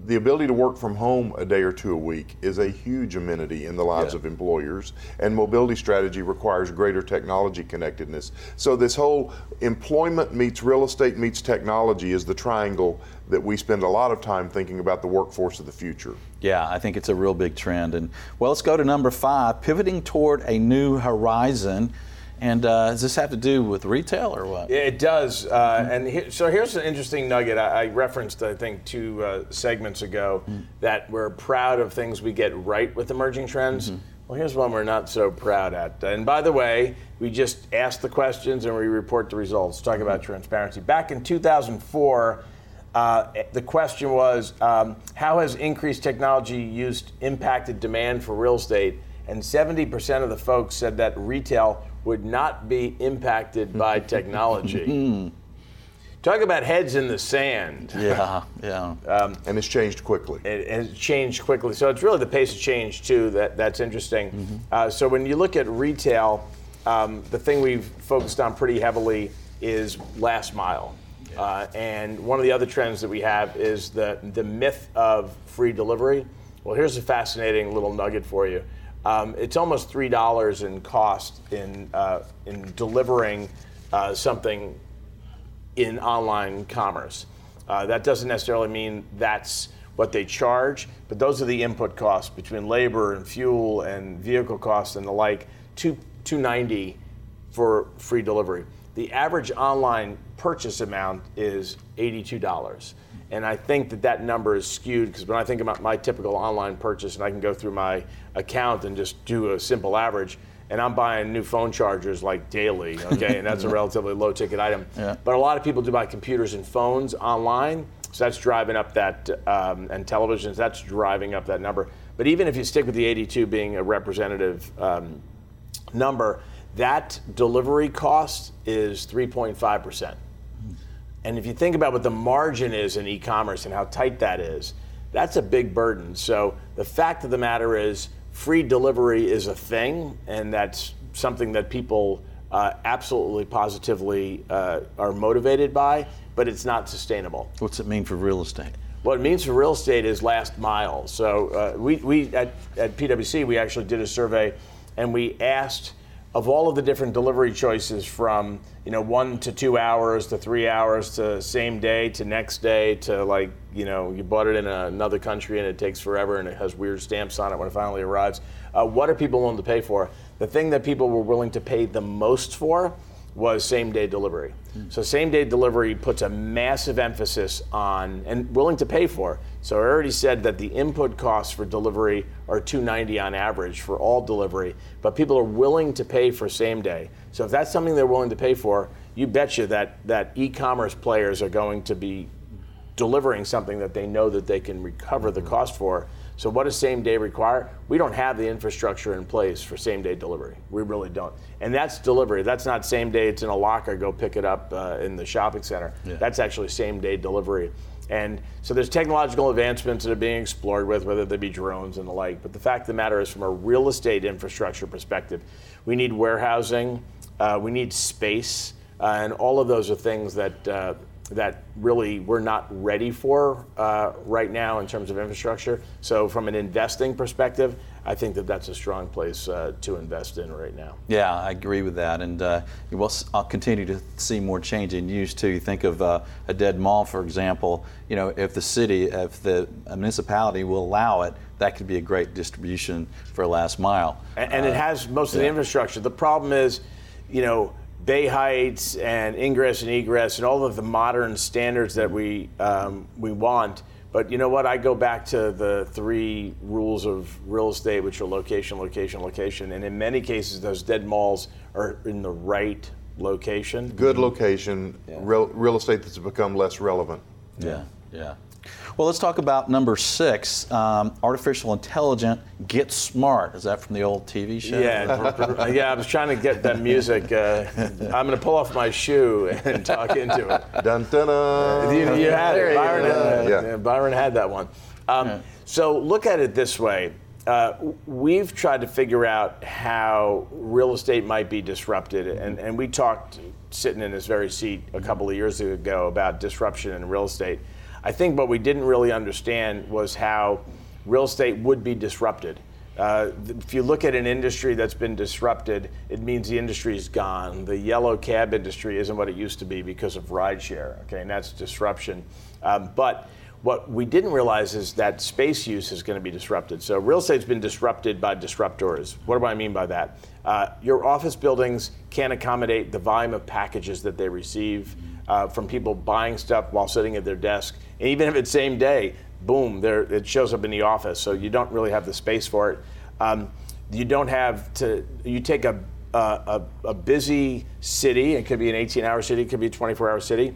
the ability to work from home a day or two a week is a huge amenity in the lives yeah. of employers, and mobility strategy requires greater technology connectedness. So, this whole employment meets real estate meets technology is the triangle that we spend a lot of time thinking about the workforce of the future. Yeah, I think it's a real big trend. And well, let's go to number five pivoting toward a new horizon. And uh, does this have to do with retail or what? Yeah, it does. Uh, mm-hmm. And he, so here's an interesting nugget I, I referenced, I think, two uh, segments ago mm-hmm. that we're proud of things we get right with emerging trends. Mm-hmm. Well, here's one we're not so proud at. And by the way, we just ask the questions and we report the results. Talk about mm-hmm. transparency. Back in 2004, uh, the question was um, how has increased technology used impacted demand for real estate? And 70% of the folks said that retail would not be impacted by (laughs) technology. Talk about heads in the sand. Yeah, yeah. Um, and it's changed quickly. It has changed quickly. So it's really the pace of change, too, that, that's interesting. Mm-hmm. Uh, so when you look at retail, um, the thing we've focused on pretty heavily is last mile. Uh, and one of the other trends that we have is the, the myth of free delivery. Well, here's a fascinating little nugget for you. Um, it's almost three dollars in cost in uh, in delivering uh, something in online commerce. Uh, that doesn't necessarily mean that's what they charge, but those are the input costs between labor and fuel and vehicle costs and the like. Two two ninety for free delivery. The average online purchase amount is eighty two dollars. And I think that that number is skewed because when I think about my typical online purchase, and I can go through my account and just do a simple average, and I'm buying new phone chargers like daily, okay, and that's a (laughs) relatively low ticket item. Yeah. But a lot of people do buy computers and phones online, so that's driving up that, um, and televisions, that's driving up that number. But even if you stick with the 82 being a representative um, number, that delivery cost is 3.5 percent. And if you think about what the margin is in e commerce and how tight that is, that's a big burden. So the fact of the matter is, free delivery is a thing, and that's something that people uh, absolutely positively uh, are motivated by, but it's not sustainable. What's it mean for real estate? What it means for real estate is last mile. So uh, we, we at, at PwC, we actually did a survey and we asked of all of the different delivery choices from you know one to two hours to three hours to same day to next day to like you know you bought it in another country and it takes forever and it has weird stamps on it when it finally arrives. Uh, what are people willing to pay for? The thing that people were willing to pay the most for was same day delivery. Mm. So same day delivery puts a massive emphasis on and willing to pay for. So I already said that the input costs for delivery are 290 on average for all delivery, but people are willing to pay for same day. So if that's something they're willing to pay for, you betcha that that e-commerce players are going to be delivering something that they know that they can recover the cost for so what does same day require? We don't have the infrastructure in place for same day delivery. We really don't. And that's delivery. That's not same day. It's in a locker. Go pick it up uh, in the shopping center. Yeah. That's actually same day delivery. And so there's technological advancements that are being explored with, whether they be drones and the like. But the fact of the matter is, from a real estate infrastructure perspective, we need warehousing, uh, we need space, uh, and all of those are things that uh, that really we're not ready for uh, right now in terms of infrastructure. So from an investing perspective, I think that that's a strong place uh, to invest in right now. Yeah, I agree with that, and uh, we'll, I'll continue to see more change in use too. You think of uh, a dead mall, for example. You know, if the city, if the municipality will allow it, that could be a great distribution for last mile. And, and it uh, has most of yeah. the infrastructure. The problem is, you know bay heights and ingress and egress and all of the modern standards that we um, we want. But you know what? I go back to the three rules of real estate, which are location, location, location. And in many cases, those dead malls are in the right location. Good location, yeah. real, real estate that's become less relevant. Yeah, yeah. Well, let's talk about number six um, artificial intelligence get smart. Is that from the old TV show? Yeah, (laughs) yeah. I was trying to get that music. Uh, I'm going to pull off my shoe and talk into it. Dun, dun, dun. You, you had it. Byron, had, yeah. Byron had that one. Um, yeah. So look at it this way. Uh, we've tried to figure out how real estate might be disrupted, and, and we talked sitting in this very seat a couple of years ago about disruption in real estate. I think what we didn't really understand was how real estate would be disrupted. Uh, if you look at an industry that's been disrupted, it means the industry is gone. The yellow cab industry isn't what it used to be because of rideshare, okay, and that's disruption. Um, but what we didn't realize is that space use is going to be disrupted. So real estate's been disrupted by disruptors. What do I mean by that? Uh, your office buildings can't accommodate the volume of packages that they receive uh, from people buying stuff while sitting at their desk. And even if it's same day, boom, there it shows up in the office. So you don't really have the space for it. Um, you don't have to. You take a, a, a busy city. It could be an 18-hour city. It could be a 24-hour city.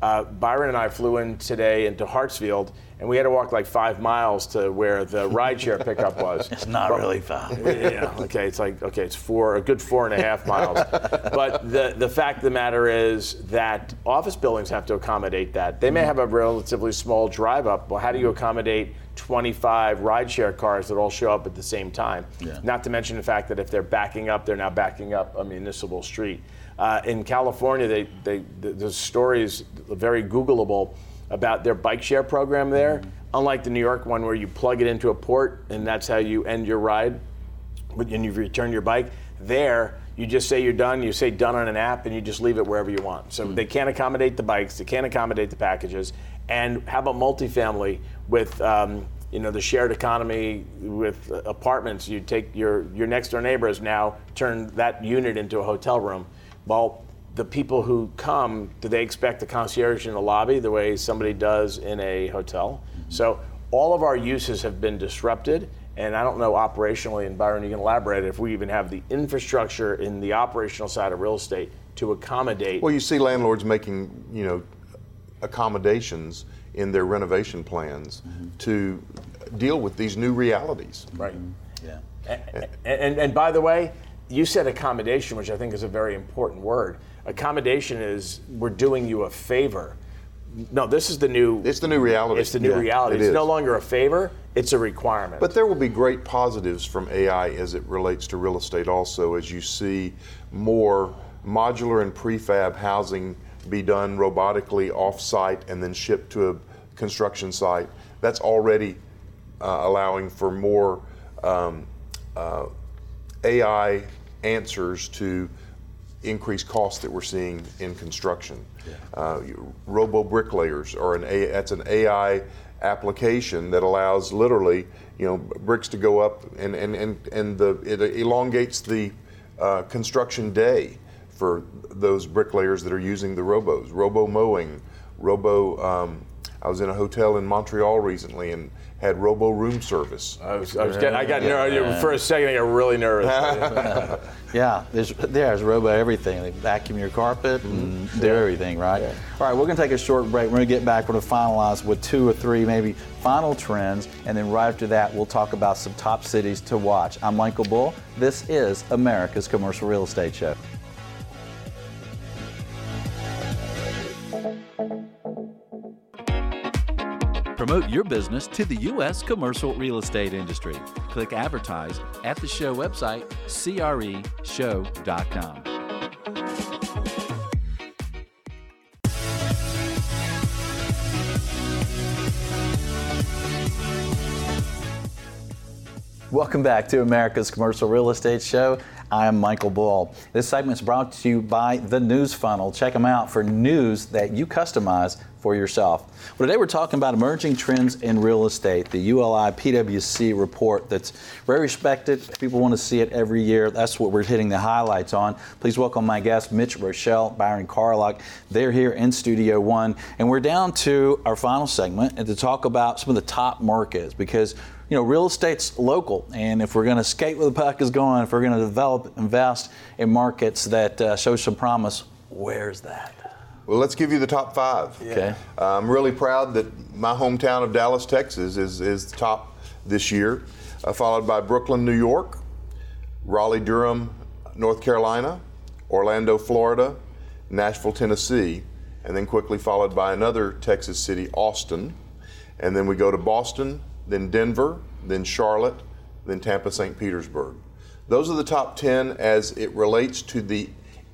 Uh, Byron and I flew in today into Hartsfield, and we had to walk like five miles to where the rideshare pickup was. (laughs) It's not but, really far. (laughs) yeah, okay, it's like okay, it's four, a good four and a half miles. (laughs) but the the fact of the matter is that office buildings have to accommodate that. They may have a relatively small drive up. Well, how do you accommodate 25 rideshare cars that all show up at the same time? Yeah. Not to mention the fact that if they're backing up, they're now backing up a municipal street. Uh, in California, they, they, the, the story is very Googleable about their bike share program there. Mm-hmm. Unlike the New York one where you plug it into a port and that's how you end your ride, but and you return your bike. There, you just say you're done, you say done on an app, and you just leave it wherever you want. So mm-hmm. they can't accommodate the bikes, they can't accommodate the packages. And how about multifamily with um, you know the shared economy with apartments? You take your your next door neighbors now turn that unit into a hotel room. Well, the people who come, do they expect a concierge in the lobby the way somebody does in a hotel? Mm-hmm. So all of our uses have been disrupted. And I don't know operationally, and Byron, you can elaborate if we even have the infrastructure in the operational side of real estate to accommodate. Well, you see landlords making, you know, accommodations in their renovation plans mm-hmm. to deal with these new realities. Right. Mm-hmm. Yeah. And, and, and by the way, you said accommodation, which I think is a very important word. Accommodation is we're doing you a favor. No, this is the new. It's the new reality. It's the new yeah, reality. It it's no longer a favor; it's a requirement. But there will be great positives from AI as it relates to real estate, also, as you see more modular and prefab housing be done robotically off-site and then shipped to a construction site. That's already uh, allowing for more um, uh, AI answers to increased costs that we're seeing in construction. Yeah. Uh, robo bricklayers are an A, that's an AI application that allows literally you know bricks to go up and and and, and the it elongates the uh, construction day for those bricklayers that are using the robos. Robo mowing, robo. Um, I was in a hotel in Montreal recently and had robo room service. I was, I was getting, I got nervous for a second. I got really nervous. (laughs) yeah, there's there's robo everything. They vacuum your carpet and mm-hmm. do everything, right? Yeah. All right, we're going to take a short break. We're going to get back. We're going to finalize with two or three maybe final trends, and then right after that, we'll talk about some top cities to watch. I'm Michael Bull. This is America's Commercial Real Estate Show. Promote your business to the U.S. commercial real estate industry. Click advertise at the show website, creshow.com. Welcome back to America's Commercial Real Estate Show. I am Michael Bull. This segment is brought to you by The News Funnel. Check them out for news that you customize for yourself. Well, today we're talking about emerging trends in real estate, the ULI PwC report that's very respected. People want to see it every year. That's what we're hitting the highlights on. Please welcome my guests, Mitch Roschelle, Byron Carlock. They're here in Studio One, and we're down to our final segment and to talk about some of the top markets because you know, real estate's local, and if we're going to skate where the puck is going, if we're going to develop, invest in markets that uh, show some promise, where's that? Well, let's give you the top five. Yeah. Okay. I'm really proud that my hometown of Dallas, Texas, is is top this year, uh, followed by Brooklyn, New York, Raleigh, Durham, North Carolina, Orlando, Florida, Nashville, Tennessee, and then quickly followed by another Texas city, Austin, and then we go to Boston, then Denver, then Charlotte, then Tampa, St. Petersburg. Those are the top 10 as it relates to the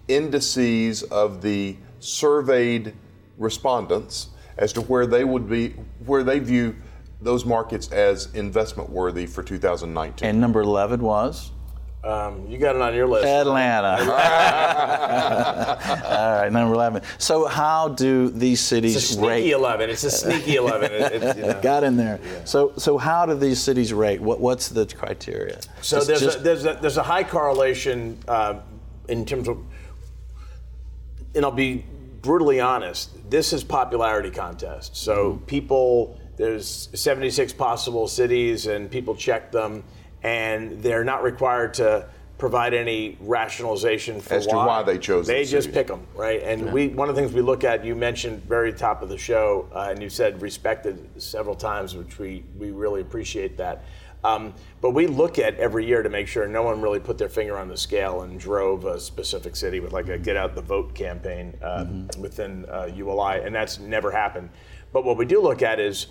indices of the surveyed respondents as to where they would be, where they view those markets as investment worthy for 2019. And number 11 was? Um, you got it on your list. Atlanta. (laughs) All right, number 11. So, how do these cities it's a sneaky rate? 11. It's a sneaky 11. It, it, you know. Got in there. Yeah. So, so how do these cities rate? What, what's the criteria? So, there's, just... a, there's, a, there's a high correlation uh, in terms of, and I'll be brutally honest, this is popularity contest. So, mm-hmm. people, there's 76 possible cities, and people check them and they're not required to provide any rationalization for as why. to why they chose. They just cities. pick them, right? And yeah. we one of the things we look at. You mentioned very top of the show, uh, and you said respected several times, which we we really appreciate that. Um, but we look at every year to make sure no one really put their finger on the scale and drove a specific city with like a get out the vote campaign uh, mm-hmm. within uh, ULI, and that's never happened. But what we do look at is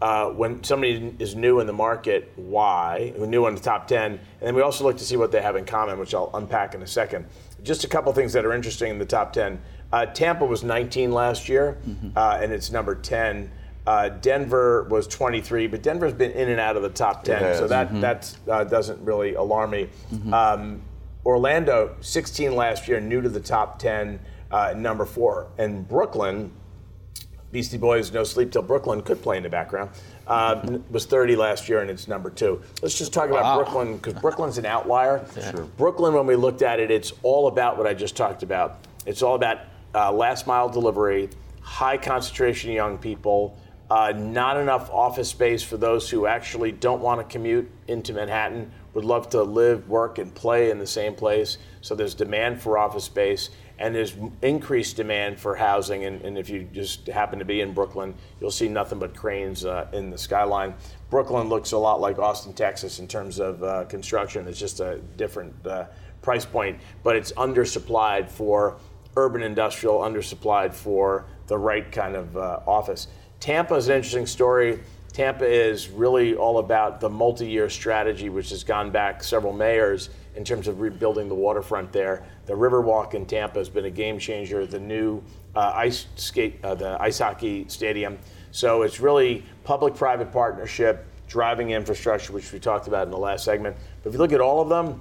uh, when somebody is new in the market, why, new in the top 10, and then we also look to see what they have in common, which I'll unpack in a second. Just a couple things that are interesting in the top 10. Uh, Tampa was 19 last year, mm-hmm. uh, and it's number 10. Uh, Denver was 23, but Denver's been in and out of the top 10, so that mm-hmm. uh, doesn't really alarm me. Mm-hmm. Um, Orlando, 16 last year, new to the top 10, uh, number four, and Brooklyn Beastie Boys, No Sleep Till Brooklyn could play in the background. Uh, was 30 last year and it's number two. Let's just talk about wow. Brooklyn because Brooklyn's an outlier. Sure. Brooklyn, when we looked at it, it's all about what I just talked about. It's all about uh, last mile delivery, high concentration of young people, uh, not enough office space for those who actually don't want to commute into Manhattan, would love to live, work, and play in the same place. So there's demand for office space and there's increased demand for housing. And, and, if you just happen to be in Brooklyn, you'll see nothing but cranes uh, in the skyline. Brooklyn looks a lot like Austin, Texas, in terms of uh, construction. It's just a different uh, price point, but it's undersupplied for urban industrial, undersupplied for the right kind of uh, office. Tampa is an interesting story. Tampa is really all about the multi year strategy, which has gone back several mayors in terms of rebuilding the waterfront there. The Riverwalk in Tampa has been a game changer. The new uh, ice skate, uh, the ice hockey stadium. So it's really public-private partnership, driving infrastructure, which we talked about in the last segment. But if you look at all of them,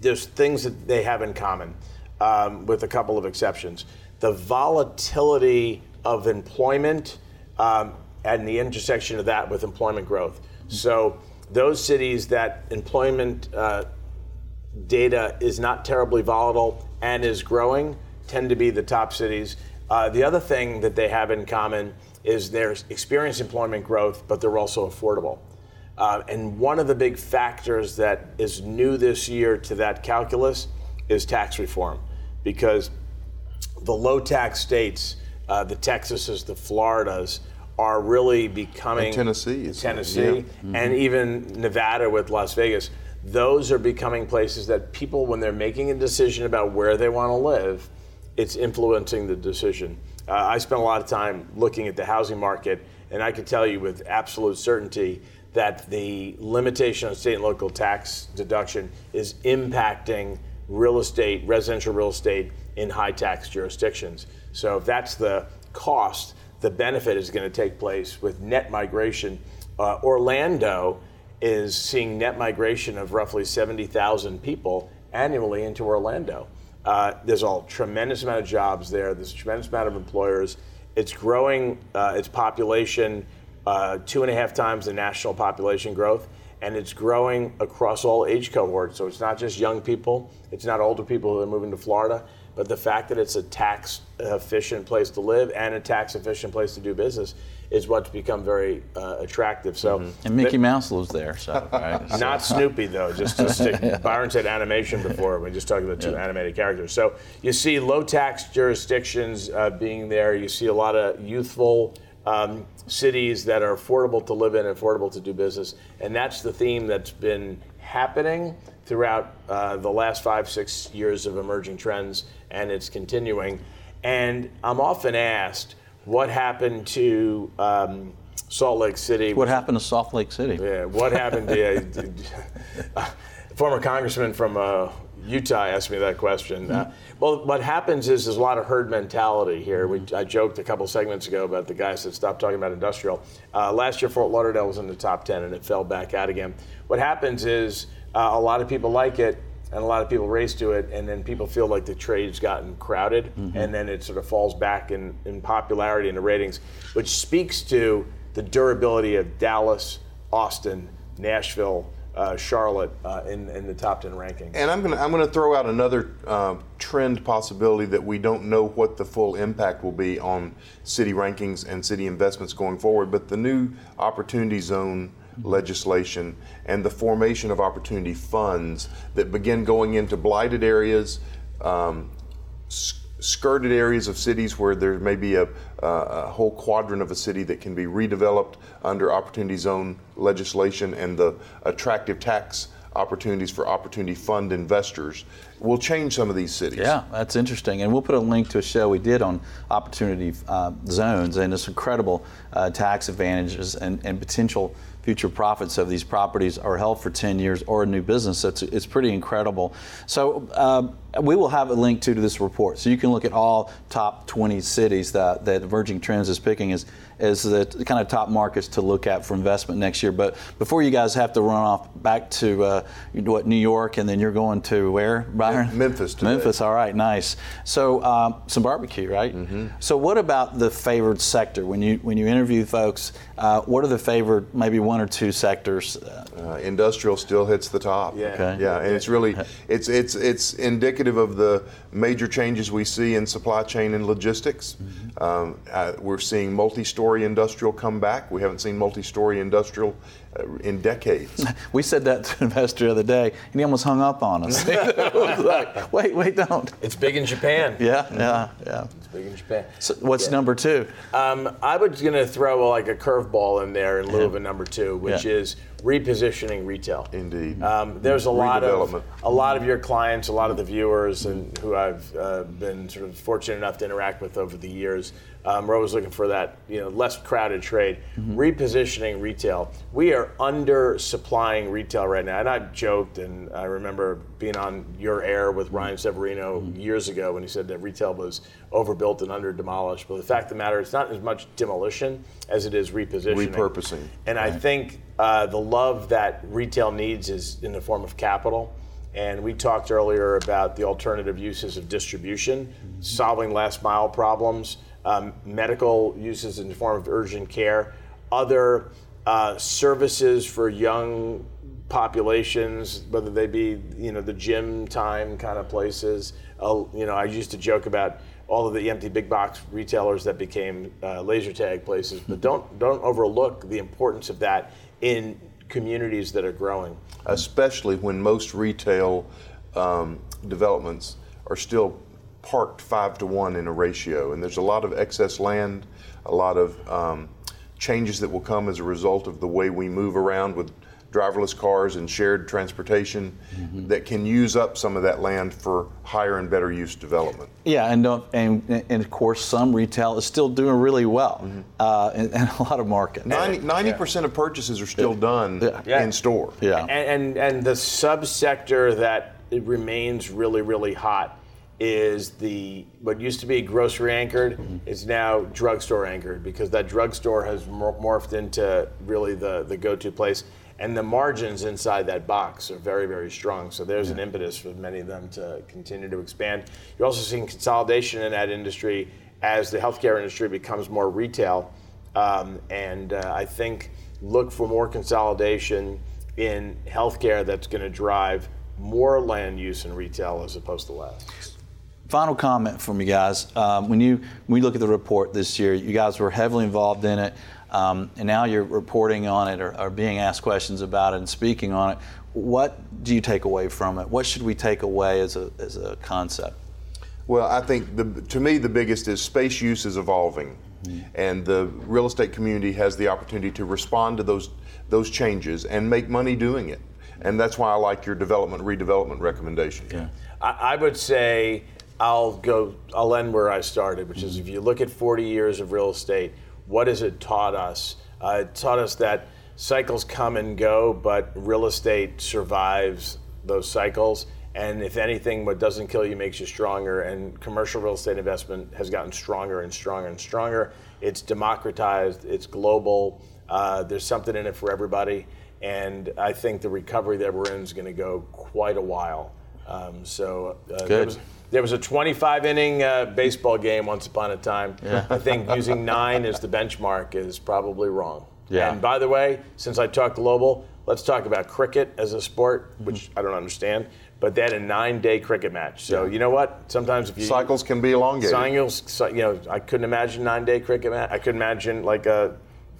there's things that they have in common, um, with a couple of exceptions. The volatility of employment um, and the intersection of that with employment growth. So those cities that employment uh, data is not terribly volatile and is growing tend to be the top cities. Uh, the other thing that they have in common is they're experienced employment growth, but they're also affordable. Uh, and one of the big factors that is new this year to that calculus is tax reform, because the low tax states, uh, the Texases, the Floridas, are really becoming and Tennessee, Tennessee, yeah. mm-hmm. and even Nevada with Las Vegas those are becoming places that people, when they're making a decision about where they want to live, it's influencing the decision. Uh, I spent a lot of time looking at the housing market, And I can tell you with absolute certainty that the limitation on state and local tax deduction is impacting real estate, residential real estate in high tax jurisdictions. So if that's the cost, the benefit is going to take place with net migration. Uh, Orlando is seeing net migration of roughly 70,000 people annually into Orlando. Uh, there's a tremendous amount of jobs there. There's a tremendous amount of employers. It's growing uh, its population uh, two and a half times the national population growth, and it's growing across all age cohorts. So it's not just young people, it's not older people who are moving to Florida, but the fact that it's a tax efficient place to live and a tax efficient place to do business is what's become very uh, attractive. So mm-hmm. and Mickey Mouse lives there, so right? not Snoopy though. Just to stick. yeah. (laughs) Byron said animation before. We just talked about two yeah. animated characters. So you see low tax jurisdictions uh, being there. You see a lot of youthful. Um, cities that are affordable to live in, affordable to do business, and that's the theme that's been happening throughout uh, the last five, six years of emerging trends, and it's continuing. And I'm often asked, what happened to um, Salt Lake City? What happened to Salt Lake City? Yeah, what happened to uh, (laughs) former congressman from uh, Utah asked me that question. Uh, well, what happens is there's a lot of herd mentality here. We, I joked a couple segments ago about the guys that stopped talking about industrial. Uh, last year, Fort Lauderdale was in the top 10 and it fell back out again. What happens is uh, a lot of people like it and a lot of people race to it, and then people feel like the trade's gotten crowded, mm-hmm. and then it sort of falls back in, in popularity and the ratings, which speaks to the durability of Dallas, Austin, Nashville, uh, Charlotte uh, in, in the top 10 rankings. And I'm going to I'm gonna throw out another uh, trend possibility that we don't know what the full impact will be on city rankings and city investments going forward, but the new Opportunity Zone legislation and the formation of opportunity funds that begin going into blighted areas, um, skirted areas of cities where there may be a, a, whole quadrant of a city that can be redeveloped under opportunity zone legislation and the attractive tax opportunities for opportunity fund investors will change some of these cities. Yeah, that's interesting. And we'll put a link to a show we did on opportunity uh, zones and its incredible uh, tax advantages and, and potential future profits of these properties are held for 10 years or a new business. It's, it's pretty incredible. So uh, we will have a link to, to this report. So you can look at all top 20 cities that, that Emerging Trends is picking as, as the kind of top markets to look at for investment next year. But before you guys have to run off back to uh, what New York and then you're going to where, Byron? Memphis. Today. Memphis, all right, nice. So um, some barbecue, right? Mm-hmm. So what about the favored sector? When you, when you interview folks, uh, what are the favored, maybe one or two sectors? Uh, industrial still hits the top. Yeah. Okay. Yeah, and it's really, (laughs) it's, it's, it's indicative indicative of the major changes we see in supply chain and logistics. Mm-hmm. Um, uh, we're seeing multi-story industrial come back. We haven't seen multi-story industrial uh, in decades. (laughs) We said that to an investor the other day, and he almost hung up on us. (laughs) like, wait, wait, don't. It's big in Japan. (laughs) Yeah, mm-hmm. yeah, yeah. It's big in Japan. So what's yeah. number two? Um, I was going to throw like a curveball in there in lieu yeah. of a number two, which yeah. is repositioning retail. Indeed. Um, there's a lot of a lot of your clients, a lot of the viewers, and who I've uh, been sort of fortunate enough to interact with over the years. Um, we're always looking for that, you know, less crowded trade. Mm-hmm. Repositioning retail. We are under supplying retail right now. And I joked, and I remember being on your air with Ryan Severino mm-hmm. years ago when he said that retail was overbuilt and under demolished. But the fact of the matter, it's not as much demolition as it is repositioning, repurposing. And right. I think uh, the love that retail needs is in the form of capital. And we talked earlier about the alternative uses of distribution, mm-hmm. solving last mile problems um, medical uses in the form of urgent care, other uh, services for young populations, whether they be you know the gym time kind of places. Uh, you know, I used to joke about all of the empty big box retailers that became uh, laser tag places, but don't don't overlook the importance of that in communities that are growing. Especially when most retail um, developments are still parked five to one in a ratio, and there's a lot of excess land, a lot of um, changes that will come as a result of the way we move around with driverless cars and shared transportation Mm-hmm. that can use up some of that land for higher and better use development. Yeah, and, don't- and and of course, some retail is still doing really well, uh, in, in a lot of markets. 90 percent of purchases are still done Yeah. in store. Yeah. And, and and the subsector that remains really really hot is the what used to be grocery anchored is now drugstore anchored because that drugstore has mor- morphed into really the the go-to place. And the margins inside that box are very very strong. So there's an impetus for many of them to continue to expand. You're also seeing consolidation in that industry as the healthcare industry becomes more retail. Um, and uh, I think look for more consolidation in healthcare that's going to drive more land use in retail as opposed to less. Final comment from you guys. Um, when you when you look at the report this year, you guys were heavily involved in it, um, and now you're reporting on it or, or being asked questions about it and speaking on it. What do you take away from it? What should we take away as a as a concept? Well, I think the, to me the biggest is space use is evolving, and the real estate community has the opportunity to respond to those those changes and make money doing it. And that's why I like your development redevelopment recommendation. Yeah. I, I would say I'll go. I'll end where I started, which is if you look at 40 years of real estate, what has it taught us? Uh, it taught us that cycles come and go, but real estate survives those cycles. And if anything, what doesn't kill you makes you stronger. And commercial real estate investment has gotten stronger and stronger and stronger. It's democratized. It's global. Uh, there's something in it for everybody. And I think the recovery that we're in is going to go quite a while. Um, so uh, Good. There was a 25 inning uh, baseball game once upon a time. I think using nine as the benchmark is probably wrong. Yeah. And by the way, since I talk global, let's talk about cricket as a sport, which I don't understand. But they had a nine-day cricket match. So you know what? Sometimes if you Cycles can be elongated. Cycles, cy- you know, I couldn't imagine nine-day cricket match. I couldn't imagine like a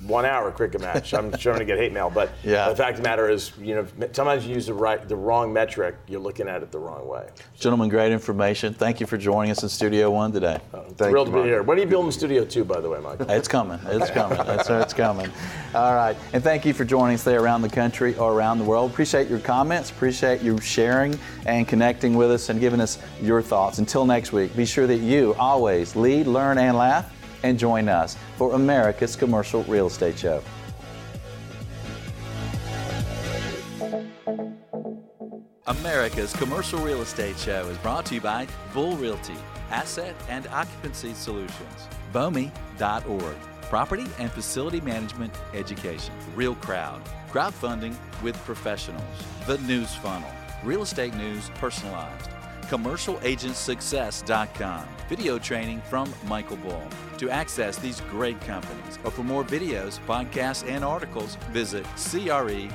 one-hour cricket match. I'm (laughs) trying to get hate mail, but Yeah. the fact of the matter is, you know, sometimes you use the right, the wrong metric. You're looking at it the wrong way. Gentlemen, great information. Thank you for joining us in Studio One today. Oh, thank Thrilled you, to be here. When are you building Studio Two, by the way, Mike? It's coming. It's coming. That's it's coming. All right. And thank you for joining us there around the country or around the world. Appreciate your comments. Appreciate you sharing and connecting with us and giving us your thoughts. Until next week, be sure that you always lead, learn, and laugh. And join us for America's Commercial Real Estate Show. America's Commercial Real Estate Show is brought to you by Bull Realty, Asset and Occupancy Solutions, BOMI.org, Property and Facility Management Education, Real Crowd, Crowdfunding with Professionals, The News Funnel, Real Estate News Personalized, CommercialAgentSuccess.com, video training from Michael Bull. To access these great companies or for more videos, podcasts, and articles, visit CREShow.com.